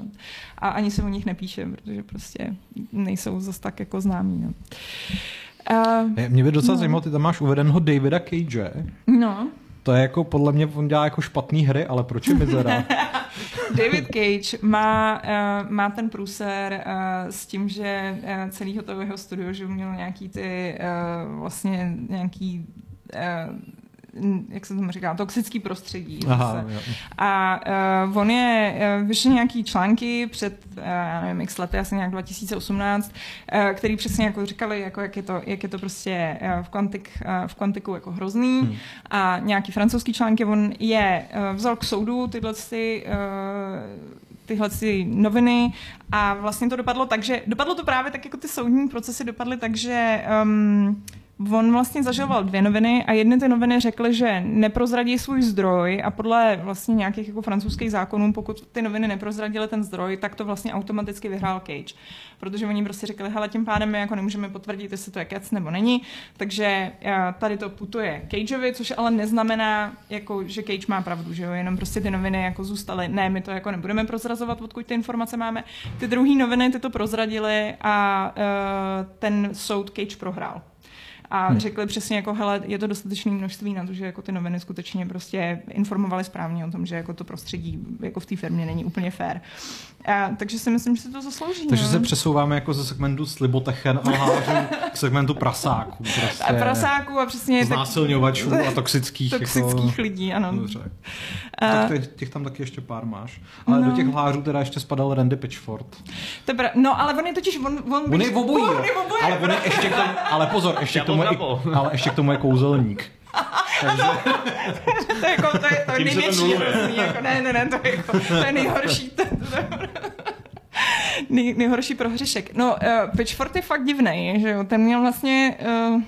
a ani se o nich nepíše, protože prostě nejsou zase tak jako známí. No. Uh, Mě by docela no. zajímalo, ty tam máš uvedeného Davida Cage. No. To je jako, podle mě, on dělá jako špatný hry, ale proč je mizera? David Cage má, uh, má ten průser uh, s tím, že uh, celý to jeho studio, že měl nějaký ty uh, vlastně nějaký uh, jak se tomu říká, toxický prostředí. Aha, a uh, on je, uh, vyšel nějaký články před, uh, já nevím, x lety, asi nějak 2018, uh, který přesně jako říkali, jako jak, je to, jak je to prostě uh, v, kvantik, uh, v kvantiku jako hrozný hmm. a nějaký francouzský články, on je uh, vzal k soudu tyhle ty, uh, tyhle ty noviny a vlastně to dopadlo tak, že dopadlo to právě tak, jako ty soudní procesy dopadly tak, že um, On vlastně zažoval dvě noviny a jedny ty noviny řekly, že neprozradí svůj zdroj a podle vlastně nějakých jako francouzských zákonů, pokud ty noviny neprozradily ten zdroj, tak to vlastně automaticky vyhrál Cage. Protože oni prostě řekli, hele, tím pádem my jako nemůžeme potvrdit, jestli to je kec nebo není, takže eh, tady to putuje Cageovi, což ale neznamená, jako, že Cage má pravdu, že jo, jenom prostě ty noviny jako zůstaly, ne, my to jako nebudeme prozrazovat, odkud ty informace máme. Ty druhé noviny ty to prozradili a uh, ten soud Cage prohrál a hmm. řekli přesně jako, hele, je to dostatečné množství na to, že jako ty noviny skutečně prostě informovaly správně o tom, že jako to prostředí jako v té firmě není úplně fair. A, takže si myslím, že se to zaslouží. Takže no. se přesouváme jako ze segmentu slibotechen a lhářů k segmentu prasáků. Prostě. A prasáků a přesně... Znásilňovačů tak, a toxických. toxických jako... lidí, ano. Dobře. A... Tak těch, těch tam taky ještě pár máš. Ale no. do těch lhářů teda ještě spadal Randy Pitchford. Tebra, no, ale on je totiž... On, on, on je obojí, on je obojí. Ale, on je ještě k tomu, ale pozor, ještě k tomu, je, ale ještě k tomu je kouzelník. Takže... to, je jako, to je, to největší hrozný, jako, ne, ne, ne, to je, jako, to je nejhorší. To, to, nej, nejhorší prohřešek. No, uh, Pitchford je fakt divný, že jo, ten měl vlastně... Uh,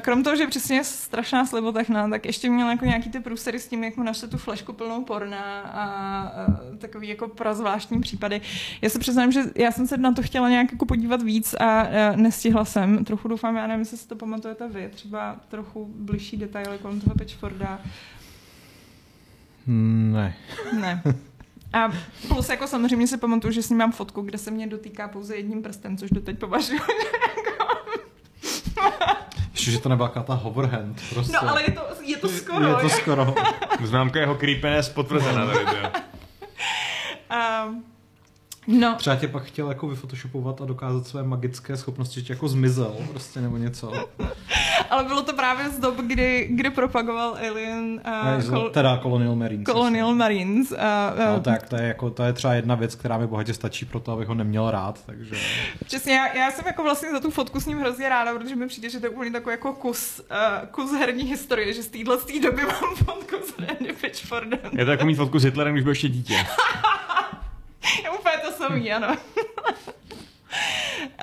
Krom toho, že přesně je strašná slibotechna, tak ještě měl jako nějaký ty průsery s tím, jak mu našli tu flešku plnou porna a, a takový jako prazvláštní případy. Já se přiznám, že já jsem se na to chtěla nějak jako podívat víc a, a nestihla jsem. Trochu doufám, já nevím, jestli si to pamatujete vy, třeba trochu bližší detaily kolem toho Pitchforda. Ne. Ne. A plus jako samozřejmě si pamatuju, že s ním mám fotku, kde se mě dotýká pouze jedním prstem, což doteď považuji ještě, že to nebyla ta hoverhand. Prostě. No, ale je to, je to skoro. Je to skoro. Známka jeho creepiness potvrzená tady, um, No, Třeba tě pak chtěl jako vyfotoshopovat a dokázat své magické schopnosti, že tě jako zmizel prostě nebo něco. ale bylo to právě z dob, kdy, kdy propagoval Alien Ne, uh, z- kol- teda Colonial Marines. Colonial Marines. Uh, No, uh, tak to je, jako, to je třeba jedna věc, která mi bohatě stačí pro to, abych ho neměl rád, takže... Přesně, já, já jsem jako vlastně za tu fotku s ním hrozně ráda, protože mi přijde, že to je úplně takový jako kus, uh, kus herní historie, že z téhle z té doby mám fotku s Randy Pitchfordem. Je to jako mít fotku s Hitlerem, když byl ještě dítě. Je úplně to samý, ano.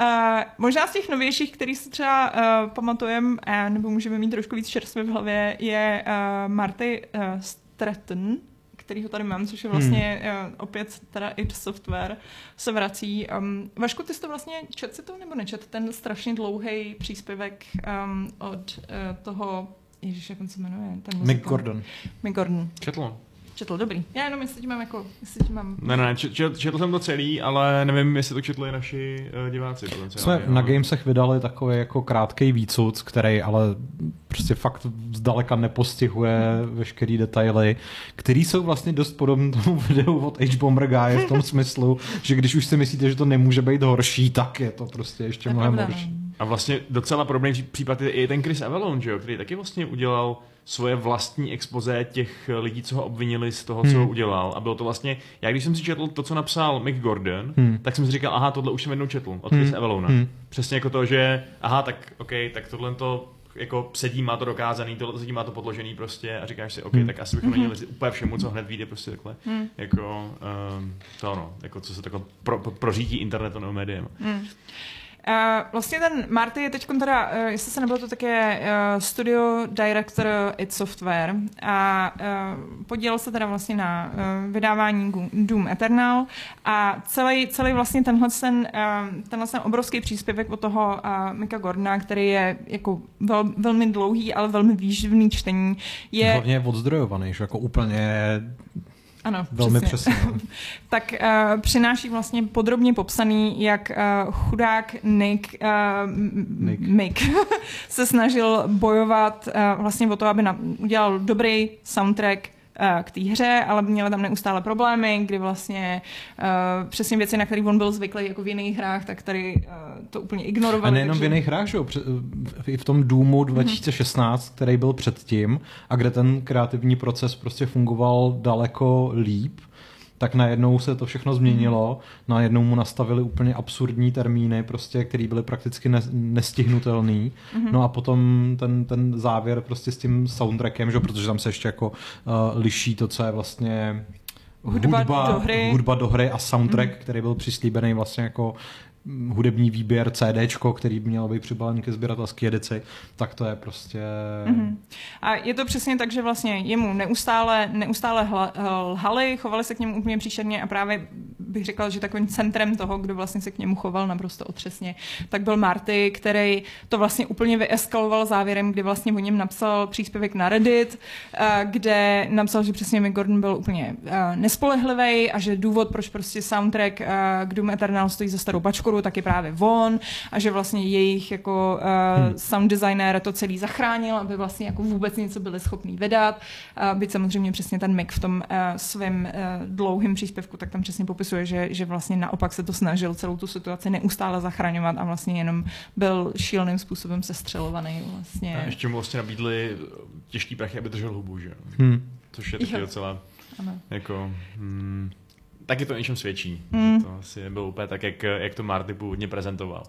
Uh, možná z těch novějších, který si třeba uh, pamatujeme, uh, nebo můžeme mít trošku víc čerstvě v hlavě, je uh, Marty uh, Stratton, který ho tady mám, což je vlastně uh, opět teda id Software, se vrací. Um, Vašku, ty jsi to vlastně čet si to nebo nečet? Ten strašně dlouhý příspěvek um, od uh, toho, ježiš, jak on se jmenuje? Ten Mick? Gordon. Mick Gordon. Četl. Četl, dobrý. Já jenom jestli mám jako, jestli mám... Ne, ne, čet, čet, četl jsem to celý, ale nevím, jestli to četli naši uh, diváci. Jsme potenciálně, na ale- Gamesech vydali takový jako krátký výcuc, který ale prostě fakt zdaleka nepostihuje veškerý detaily, který jsou vlastně dost podobné tomu videu od H-Bomber Guy v tom smyslu, že když už si myslíte, že to nemůže být horší, tak je to prostě ještě mnohem horší. A vlastně docela podobný pří- případ je i ten Chris Avalon, že jo, který taky vlastně udělal svoje vlastní expoze těch lidí, co ho obvinili z toho, co Hmm. udělal. A bylo to vlastně, já když jsem si četl to, co napsal Mick Gordon, Hmm. tak jsem si říkal, aha, tohle už jsem jednou četl od Hmm. Chris Avalona. Hmm. Přesně jako to, že aha, tak OK, tak tohle to jako sedí, má to dokázaný, tohle to sedí, má to podložený prostě a říkáš si, OK, Hmm. tak asi bychom neměli říct úplně všemu, co hned vyjde prostě takhle. Hmm. Jako um, to ano, jako co se takhle pro, pro, prořítí internetu nebo médiem. Hmm. Uh, vlastně ten Marty je teď teda, uh, jestli se nebylo to také uh, studio director id Software. A uh, podílel se teda vlastně na uh, vydávání Doom Eternal. A celý, celý vlastně tenhle ten, uh, tenhle ten obrovský příspěvek od toho uh, Mika Gordona, který je jako vel, velmi dlouhý, ale velmi výživný čtení, je... Hlavně je odzdrojovaný, že jako úplně Ano, velmi přesně. přesně. no. tak uh, přináší vlastně podrobně popsaný, jak uh, chudák Nick, uh, Nick. Mick. Se snažil bojovat uh, vlastně o to, aby na, udělal dobrý soundtrack k té hře, ale měla tam neustále problémy, kdy vlastně uh, přesně věci, na které on byl zvyklý jako v jiných hrách, tak tady uh, to úplně ignoroval. A nejenom v jiných hrách, že jo? I v tom Doomu 2016, který byl předtím a kde ten kreativní proces prostě fungoval daleko líp, tak najednou se to všechno změnilo, najednou mu nastavili úplně absurdní termíny, prostě, které byly prakticky ne- nestihnutelný. No a potom ten, ten závěr prostě s tím soundtrackem, že? protože tam se ještě jako uh, liší to, co je vlastně Hudba do hry. hudba do hry a soundtrack, mm. který byl přislíbený vlastně jako hudební výběr CDčko, který by měl být přibalen ke sběratelské edici, tak to je prostě... Mhm. A je to přesně tak, že vlastně jemu neustále, neustále lhali, chovali se k němu úplně příšerně a právě bych řekla, že takovým centrem toho, kdo vlastně se k němu choval naprosto otřesně, tak byl Marty, který to vlastně úplně vyeskaloval závěrem, kdy vlastně o něm napsal příspěvek na Reddit, eh, kde napsal, že přesně Mick Gordon byl úplně eh, nespolehlivý a že důvod, proč prostě soundtrack eh, k Doom Eternal stojí za starou bačkoru, tak je právě on a že vlastně jejich jako uh, sound designer to celý zachránil, aby vlastně jako vůbec něco byli schopní vydat. Uh, byť samozřejmě přesně ten Mick v tom uh, svém uh, dlouhém příspěvku, tak tam přesně popisuje, že, že vlastně naopak se to snažil celou tu situaci neustále zachraňovat a vlastně jenom byl šíleným způsobem sestřelovaný vlastně. A ještě mu vlastně nabídli těžký prachy, aby držel hubu, že jo. Hm. Což je taky Jo. docela Ano. jako... Hmm, taky to o něčem svědčí. Mm. To asi nebylo úplně tak, jak, jak to Marty původně prezentoval.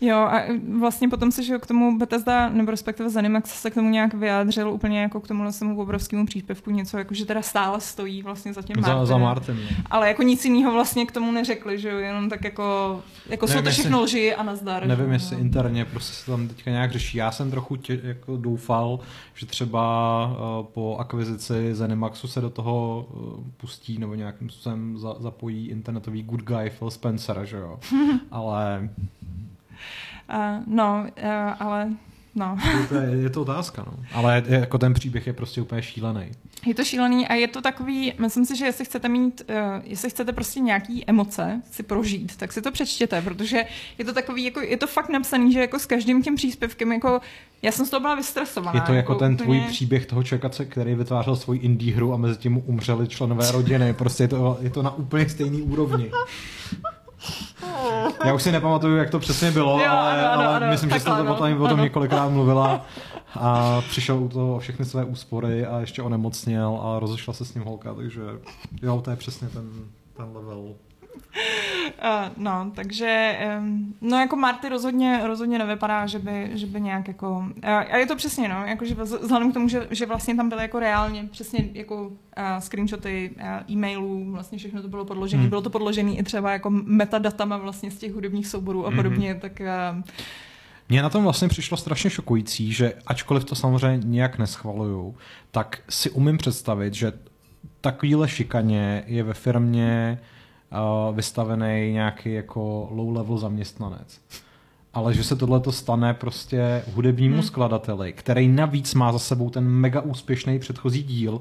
Jo, a vlastně potom se že k tomu Bethesda, nebo respektive Zenimax se k tomu nějak vyjádřil úplně jako k tomu tomu obrovskému příspěvku něco, jako že teda stále stojí vlastně za tím Za, za Martinem. Martin. Ale jako nic jiného vlastně k tomu neřekli, že jo, jenom tak jako, jako jsou Nevím, to jestli- všechno lži a nazdar. Nevím, že jestli interně prostě se tam teďka nějak řeší. Já jsem trochu tě, jako doufal, že třeba uh, po akvizici Zenimaxu se do toho uh, pustí nebo nějakým způsobem za, zapojí internetový good guy Phil Spencer, že jo. Ale Uh, no, uh, ale no. to je, je to otázka, no. Ale jako ten příběh je prostě úplně šílený. Je to šílený a je to takový, myslím si, že jestli chcete mít, uh, jestli chcete prostě nějaký emoce si prožít, tak si to přečtěte, protože je to takový, jako, je to fakt napsaný, že jako s každým tím příspěvkem, jako já jsem z toho byla vystresovaná. Je to jako ten tvůj úplně- příběh toho člověka, který vytvářel svoji indie hru a mezi tím umřeli členové rodiny. Prostě je to, je to na úplně stejný úrovni. Já už si nepamatuju, jak to přesně bylo, Jo, ale, ano, ano, ale ano, myslím, že jste takhle, to no. potom o tom několikrát mluvila a přišel u toho o všechny své úspory a ještě onemocněl a rozešla se s ním holka, takže jo, to je přesně ten, ten level. Uh, no, takže, no jako Marty rozhodně, rozhodně nevypadá, že by, že by nějak jako, uh, a je to přesně, no, jako, že vz- vzhledem k tomu, že, že vlastně tam byly jako reálně přesně jako uh, screenshoty uh, e-mailů, vlastně všechno to bylo podložené, Hmm. bylo to podložené i třeba jako metadatama vlastně z těch hudebních souborů a Mhm. podobně, tak uh, Mně na tom vlastně přišlo strašně šokující, že ačkoliv to samozřejmě nějak neschvaluju, tak si umím představit, že takovýhle šikaně je ve firmě uh, vystavený nějaký jako low-level zaměstnanec. Ale že se tohle to stane prostě hudebnímu Hmm. skladateli, který navíc má za sebou ten mega úspěšný předchozí díl,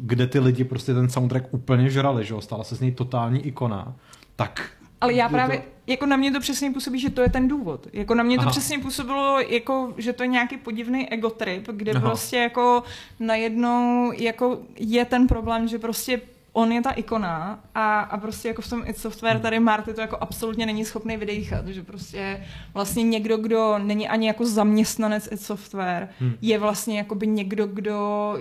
kde ty lidi prostě ten soundtrack úplně žrali, že jo, stala se z něj totální ikona, tak Ale já je to- právě, jako na mě to přesně působí, že to je ten důvod. Jako na mě to Aha. přesně působilo, jako, že to je nějaký podivný ego trip, kde Aha. prostě jako najednou jako je ten problém, že prostě on je ta ikona a, a prostě jako v tom id Software tady Marty to jako absolutně není schopný vydechat, že prostě vlastně někdo, kdo není ani jako zaměstnanec id Software, Hmm. je vlastně jakoby někdo, kdo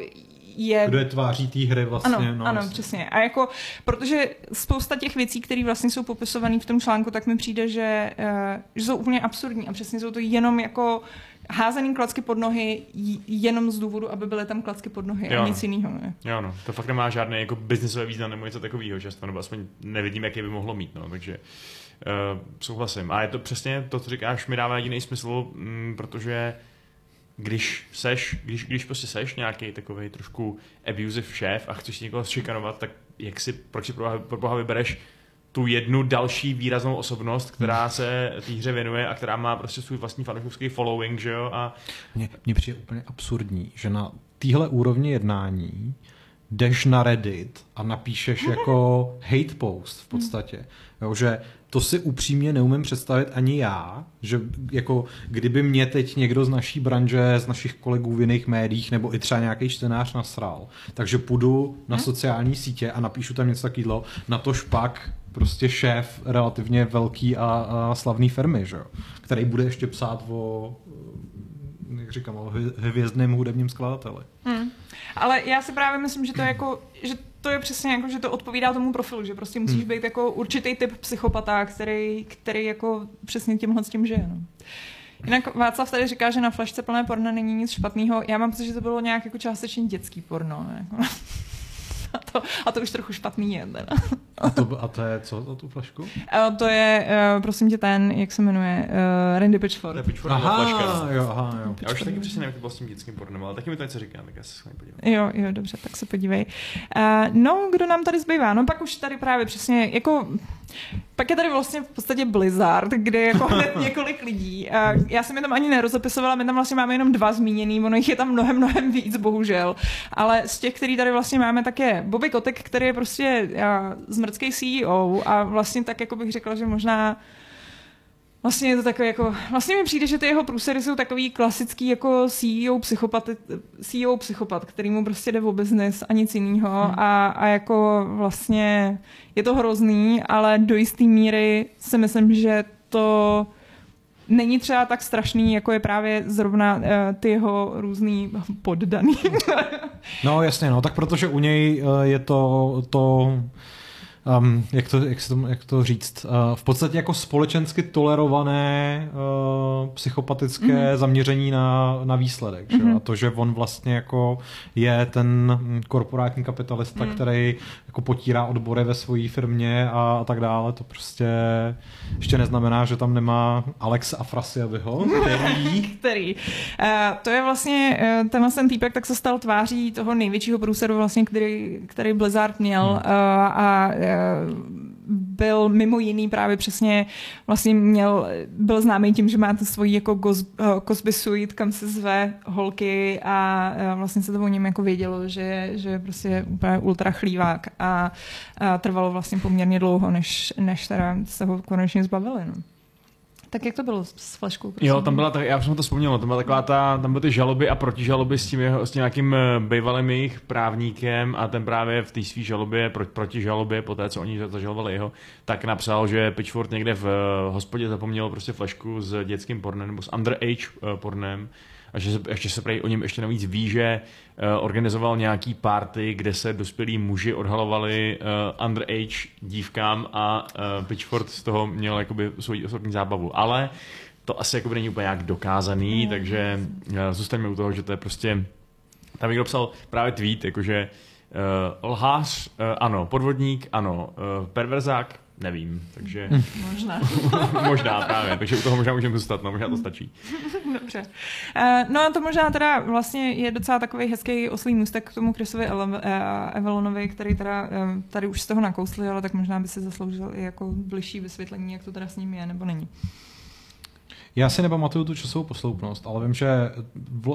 je kdo je tváří té hry vlastně. ano, no, ano, jasně. přesně. A jako, protože spousta těch věcí, které vlastně jsou popisované v tom článku, tak mi přijde, že, uh, že jsou úplně absurdní a přesně jsou to jenom jako házený klacky pod nohy jenom z důvodu, aby byly tam klacky pod nohy Jo, a no. nic jiného. Ne? Jo, no, to fakt nemá žádný jako biznisový význam nebo něco takového často, nebo aspoň nevidím, jaký by mohlo mít, no, takže uh, souhlasím. A je to přesně to, co říkáš, mi dává jediný smysl, mm, protože když seš, když, když prostě seš nějaký takový trošku abusive šéf a chceš někoho šikanovat, tak jak si, proč si pro pro boha vybereš tu jednu další výraznou osobnost, která se té hře věnuje a která má prostě svůj vlastní fanouškovský following, že jo, a Mně, mně přijde úplně absurdní, že na téhle úrovni jednání jdeš na Reddit a napíšeš jako hate post v podstatě. Jo, že to si upřímně neumím představit ani já, že jako kdyby mě teď někdo z naší branže, z našich kolegů v jiných médiích nebo i třeba nějaký čtenář nasral, takže půjdu na sociální sítě a napíšu tam něco takového, na to špak prostě šéf relativně velký a, a slavný firmy, že jo? který bude ještě psát o jak říkám, o hvě- hvězdném hudebním skladateli. Hmm. Ale já si právě myslím, že to je jako, že to je přesně jako, že to odpovídá tomu profilu, že prostě musíš Hmm. být jako určitý typ psychopata, který, který jako přesně tímhle s tím žije. No. Jinak Václav tady říká, že na flašce plné porna není nic špatného. Já mám pocit, že to bylo nějak jako částečně dětský porno. Ne? A to, a to už trochu špatný je. Teda. A to, a to je co za tu flašku? A to je, eh, prosím tě, ten, jak se jmenuje, uh, Randy Pitchford. pitchforková flaška. no. jo, aha, jo. Já už taky přesně nevím, jak to bylo s tím dětským pornem, ale taky mi to něco říká, tak já se s vámi podívám. Jo, jo, dobře, tak se podívej. Uh, no, kdo nám tady zbývá? No pak už tady právě přesně, jako, pak je tady vlastně v podstatě Blizzard, kde je jako hned několik lidí. Uh, já jsem je tam ani nerozepisovala, my tam vlastně máme jenom dva zmíněný, ono jich je tam mnohem, mnohem víc, bohužel. Ale z těch, který tady vlastně máme, tak je Bobby Kotek, který je prostě zmrdský CEO a vlastně tak, jako bych řekla, že možná Vlastně je to takové jako, vlastně mi přijde, že ty jeho průsery jsou takový klasický jako CEO psychopat, CEO psychopat, který mu prostě jde o business a nic jiného Hmm. a, a jako vlastně je to hrozný, ale do jisté míry si myslím, že to není třeba tak strašný, jako je právě zrovna uh, ty jeho různý poddaný. No jasně, no, tak protože u něj eh, je to, to um, jak, to, jak, to, jak to říct, uh, v podstatě jako společensky tolerované uh, psychopatické Mhm. mm-hmm. zaměření na, na výsledek. Mm-hmm. Že? jo? A to, že on vlastně jako je ten korporátní kapitalista, Mm. mm. který jako potírá odbory ve své firmě a, a tak dále, to prostě ještě neznamená, že tam nemá Alex Afrasiabiho, který který. Uh, to je vlastně, uh, tenhle ten týpek tak se stal tváří toho největšího průseru, vlastně, který, který Blizzard měl Hmm. uh, a uh, byl mimo jiný právě přesně vlastně měl, byl známý tím, že má tu svoji jako uh, Cosby Suite, kam se zve holky a uh, vlastně se to o něm jako vědělo, že, že je prostě úplně ultra chlívák a, a trvalo vlastně poměrně dlouho, než, než teda se ho konečně zbavili. No. Tak jak to bylo s, fleškou? Prosím? Jo, tam byla, tak, já už jsem to vzpomněl, tam byla taková ta, tam byly ty žaloby a protižaloby s tím, jeho, s nějakým eh, bývalým jejich právníkem a ten právě v té své žalobě, pro, proti žalobě, po té, co oni zažalovali jeho, tak napsal, že Pitchford někde v uh, hospodě zapomněl prostě flešku s dětským pornem nebo s underage uh, pornem a že se, ještě se prej o něm ještě navíc ví, že uh, organizoval nějaký party, kde se dospělí muži odhalovali uh, underage dívkám a uh, Pitchford z toho měl jakoby svou osobní zábavu. Ale to asi jakoby není úplně nějak dokázaný, No, takže uh, zůstaňme u toho, že to je prostě... Tam někdo psal právě tweet, jakože uh, lhář, uh, ano, podvodník, ano, uh, perverzák, nevím, takže Možná. možná právě, takže u toho možná můžeme zůstat, no možná to stačí. Dobře. Uh, no a to možná teda vlastně je docela takový hezký oslý můstek k tomu Chrisovi uh, Evelonovi, který teda uh, tady už z toho nakousli, ale tak možná by si zasloužil i jako bližší vysvětlení, jak to teda s ním je nebo není. Já si nepamatuju tu časovou posloupnost, ale vím, že v,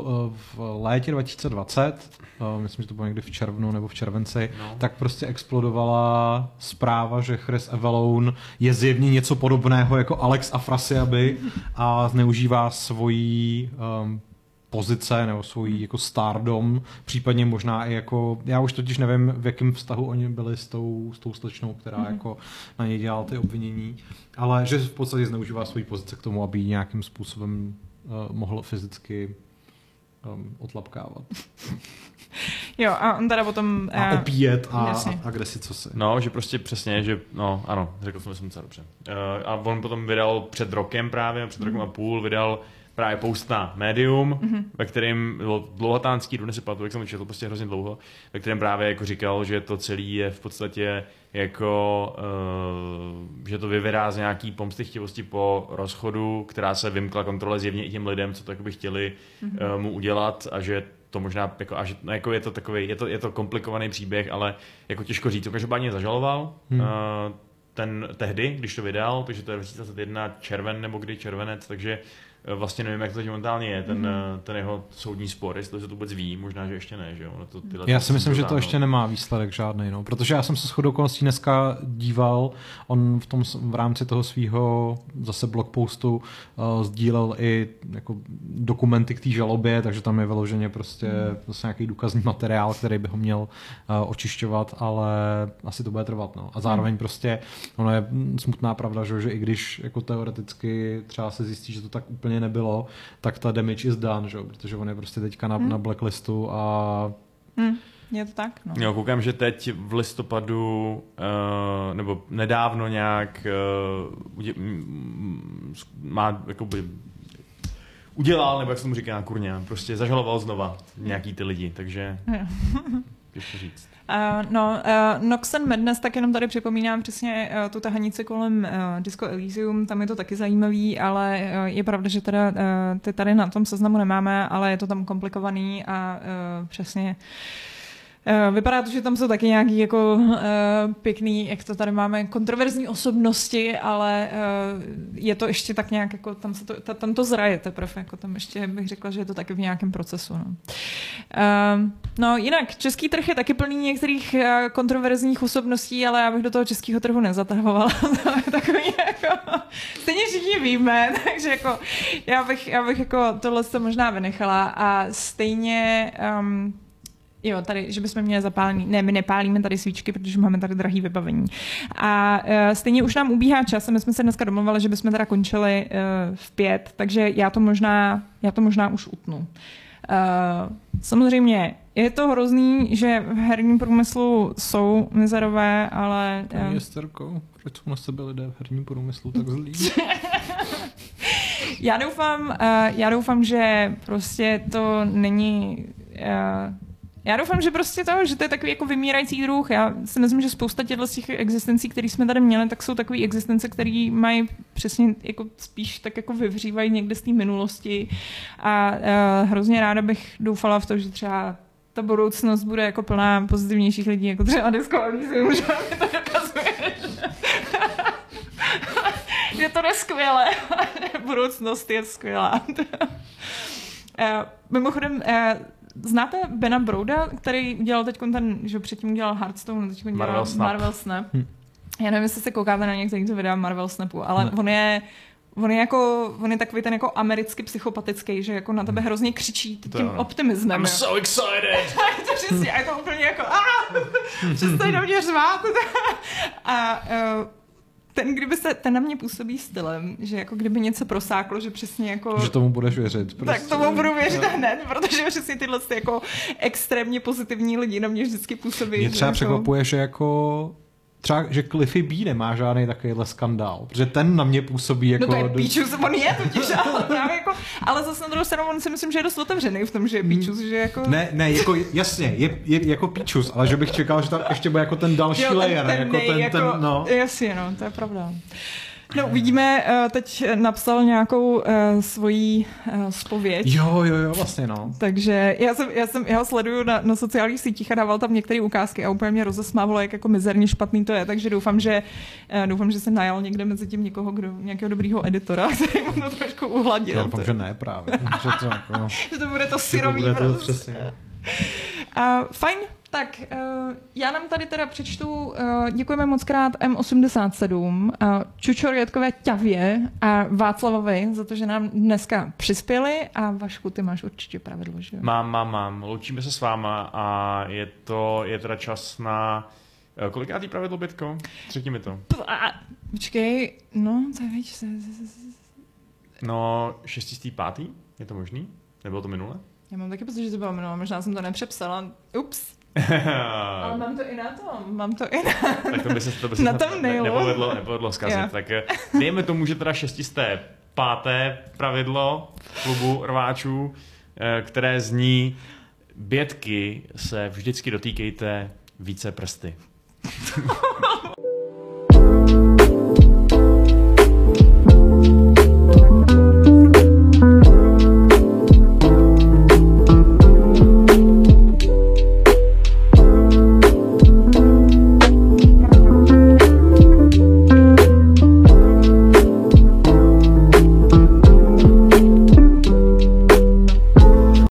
v létě 2020, eh, myslím, že to bylo někdy v červnu nebo v červenci, No. tak prostě explodovala zpráva, že Chris Avalon je zjevně něco podobného jako Alex Afrasiaby a zneužívá svoji um, pozice nebo svoji jako stardom, případně možná i jako, já už totiž nevím, v jakém vztahu oni byli s tou, s tou slečnou, která Mhm. mm-hmm. jako na něj dělala ty obvinění, ale že v podstatě zneužívá svoji pozice k tomu, aby ji nějakým způsobem uh, mohl fyzicky um, otlapkávat. Jo, a on teda potom... A eh, opíjet a, jasně. a, a kde si co si. No, že prostě přesně, že no, ano, řekl jsem, myslím docela dobře. Uh, a on potom vydal před rokem právě, před rokem a půl, vydal právě post na Medium, mm-hmm. ve kterém bylo dlouhatánský, dnes si pamatuju, jak jsem to četl prostě hrozně dlouho, ve kterém právě jako říkal, že to celé je v podstatě jako, uh, že to vyvěrá z nějaký pomstychtivosti po rozchodu, která se vymkla kontrole zjevně i těm lidem, co to jakoby chtěli mm-hmm. uh, mu udělat a že to možná, jako, a že, no, jako je to takový, je to, je to komplikovaný příběh, ale jako těžko říct, to každopádně zažaloval, Hmm. hmm. uh, ten tehdy, když to vydal, takže to je 2021 červen nebo kdy červenec, takže eh, vlastně nevím, jak to teď momentálně je, ten, mm. ten jeho soudní spor, jestli to vůbec ví, možná, že ještě ne, že jo. To, tyhle Já si myslím, že to ještě nemá výsledek žádný, no. protože já jsem se shodou okolností dneska díval, on v, tom, v rámci toho svého zase blogpostu uh, sdílel i jako dokumenty k té žalobě, takže tam je vyloženě prostě zase nějaký důkazní materiál, který by ho měl uh, očišťovat, ale asi to bude trvat. No. A zároveň prostě ono je mm, smutná pravda, že, že i když jako teoreticky třeba se zjistí, že to tak úplně nebylo, tak ta damage is done, že? protože on je prostě teďka na, Hmm. na blacklistu a Hm, je to tak? No. Jo, koukám, že teď v listopadu, uh, nebo nedávno nějak uh, udě, mm, má jakoby udělal, nebo jak se tomu říká, kurňa, prostě zažaloval znova nějaký ty lidi, takže Jo. těžko říct. Uh, no, uh, Nox and Madness, tak jenom tady připomínám přesně uh, tu tahanici kolem uh, Disco Elysium, tam je to taky zajímavý, ale uh, je pravda, že teda uh, ty tady na tom seznamu nemáme, ale je to tam komplikovaný a uh, přesně Uh, vypadá to, že tam jsou taky nějaký jako uh, pěkný, jak to tady máme, kontroverzní osobnosti, ale uh, je to ještě tak nějak, jako tam, se to, ta, tam to zraje teprve, jako tam ještě bych řekla, že je to taky v nějakém procesu. No. Uh, no jinak, český trh je taky plný některých uh, kontroverzních osobností, ale já bych do toho českého trhu nezatahovala. takový jako, stejně všichni víme, takže jako já bych, já bych jako tohle to možná vynechala a stejně um, Jo, tady, že bychom měli zapálený. Ne, my nepálíme tady svíčky, protože máme tady drahý vybavení. A uh, stejně už nám ubíhá čas a my jsme se dneska domluvili, že bychom teda končili uh, v pět, takže já to možná, já to možná už utnu. Uh, samozřejmě je to hrozný, že v herním průmyslu jsou mizerové, ale... Paní eh, Esterko, proč jsou na sebe lidé v herním průmyslu tak zlí? Já doufám, uh, já doufám, že prostě to není... Uh, já doufám, že prostě to, že to je takový jako vymírající druh. Já si myslím, že spousta těchto z těch existencí, které jsme tady měli, tak jsou takové existence, které mají přesně jako spíš tak jako vyvřívají někde z té minulosti. A uh, hrozně ráda bych doufala v to, že třeba ta budoucnost bude jako plná pozitivnějších lidí, jako třeba Disco Elysium, že to dokazuje, že, to je skvělé. Budoucnost je skvělá. Eh, Mimochodem, eh, znáte Bena Brouda, který udělal teď ten, že předtím udělal Hearthstone, teď dělal Marvel Snap. Marvel Snap. Hm. Já nevím, jestli se koukáte na některý to videa Marvel Snapu, ale Ne. on je on je jako, on je takový ten jako americky psychopatický, že jako na tebe hrozně křičí tím To optimismem. I'm jo. so excited! Tak to přesně, a je to úplně jako, a přestaň na mě řvát. A uh, ten, kdyby se, ten na mě působí stylem, že jako kdyby něco prosáklo, že přesně jako... Že tomu budeš věřit. Tak tomu budu věřit hned, protože přesně tyhle ty jako extrémně pozitivní lidi na mě vždycky působí. Mě třeba jako... překvapuje, že jako třeba, že Cliffy B nemá žádný takovýhle skandál, protože ten na mě působí jako... No to je Píčus, on je totiž, ale právě jako, ale zase na druhou stranu on si myslím, že je dost otevřený v tom, že je Píčus, že jako... Ne, ne, jako jasně, je, je jako píčus, ale že bych čekal, že tam ještě bude jako ten další Jo, ten, layer, ten, jako nej, ten, jako, ten, no. Jasně, no, to je pravda. No, uvidíme, eh, teď napsal nějakou uh, svoji uh, spověď. Jo, jo, jo, vlastně no. Takže já, jsem, já, jsem, já ho sleduju na, na sociálních sítích a dával tam některé ukázky a úplně mě rozesmávalo, jak jako mizerně špatný to je, takže doufám, že doufám, že jsem najal někde mezi tím někoho, kdo, nějakého dobrýho editora, který mu to trošku uhladil. Já doufám, že ne právě. Že to, jako, že to bude to že to syrový bude to prostě. přesně. Uh, fajn, tak uh, já nám tady teda přečtu, uh, děkujeme moc krát M87, uh, Čučorětkové Ťavě a Václavovi za to, že nám dneska přispěli a Vašku, ty máš určitě pravidlo, že jo? Mám, mám, mám. Loučíme se s váma a je to, je teda čas na... eh, Kolikátý pravidlo, Bytko? Třetí mi to. P- a- Počkej, no, to je víc. No, šestistý pátý? Je to možný? Nebylo to minule? Já mám taky pocit, že to bylo minulé, možná jsem to nepřepsala. Ups. Ale mám to i na tom, mám to i na... tak to by se, to by se Na tom ne, nepovedlo, nepovedlo zkazit. Jo. Tak eh, dejme tomu, že teda šestisté páté pravidlo klubu rváčů, eh, které zní Bětky se vždycky dotýkejte více prsty.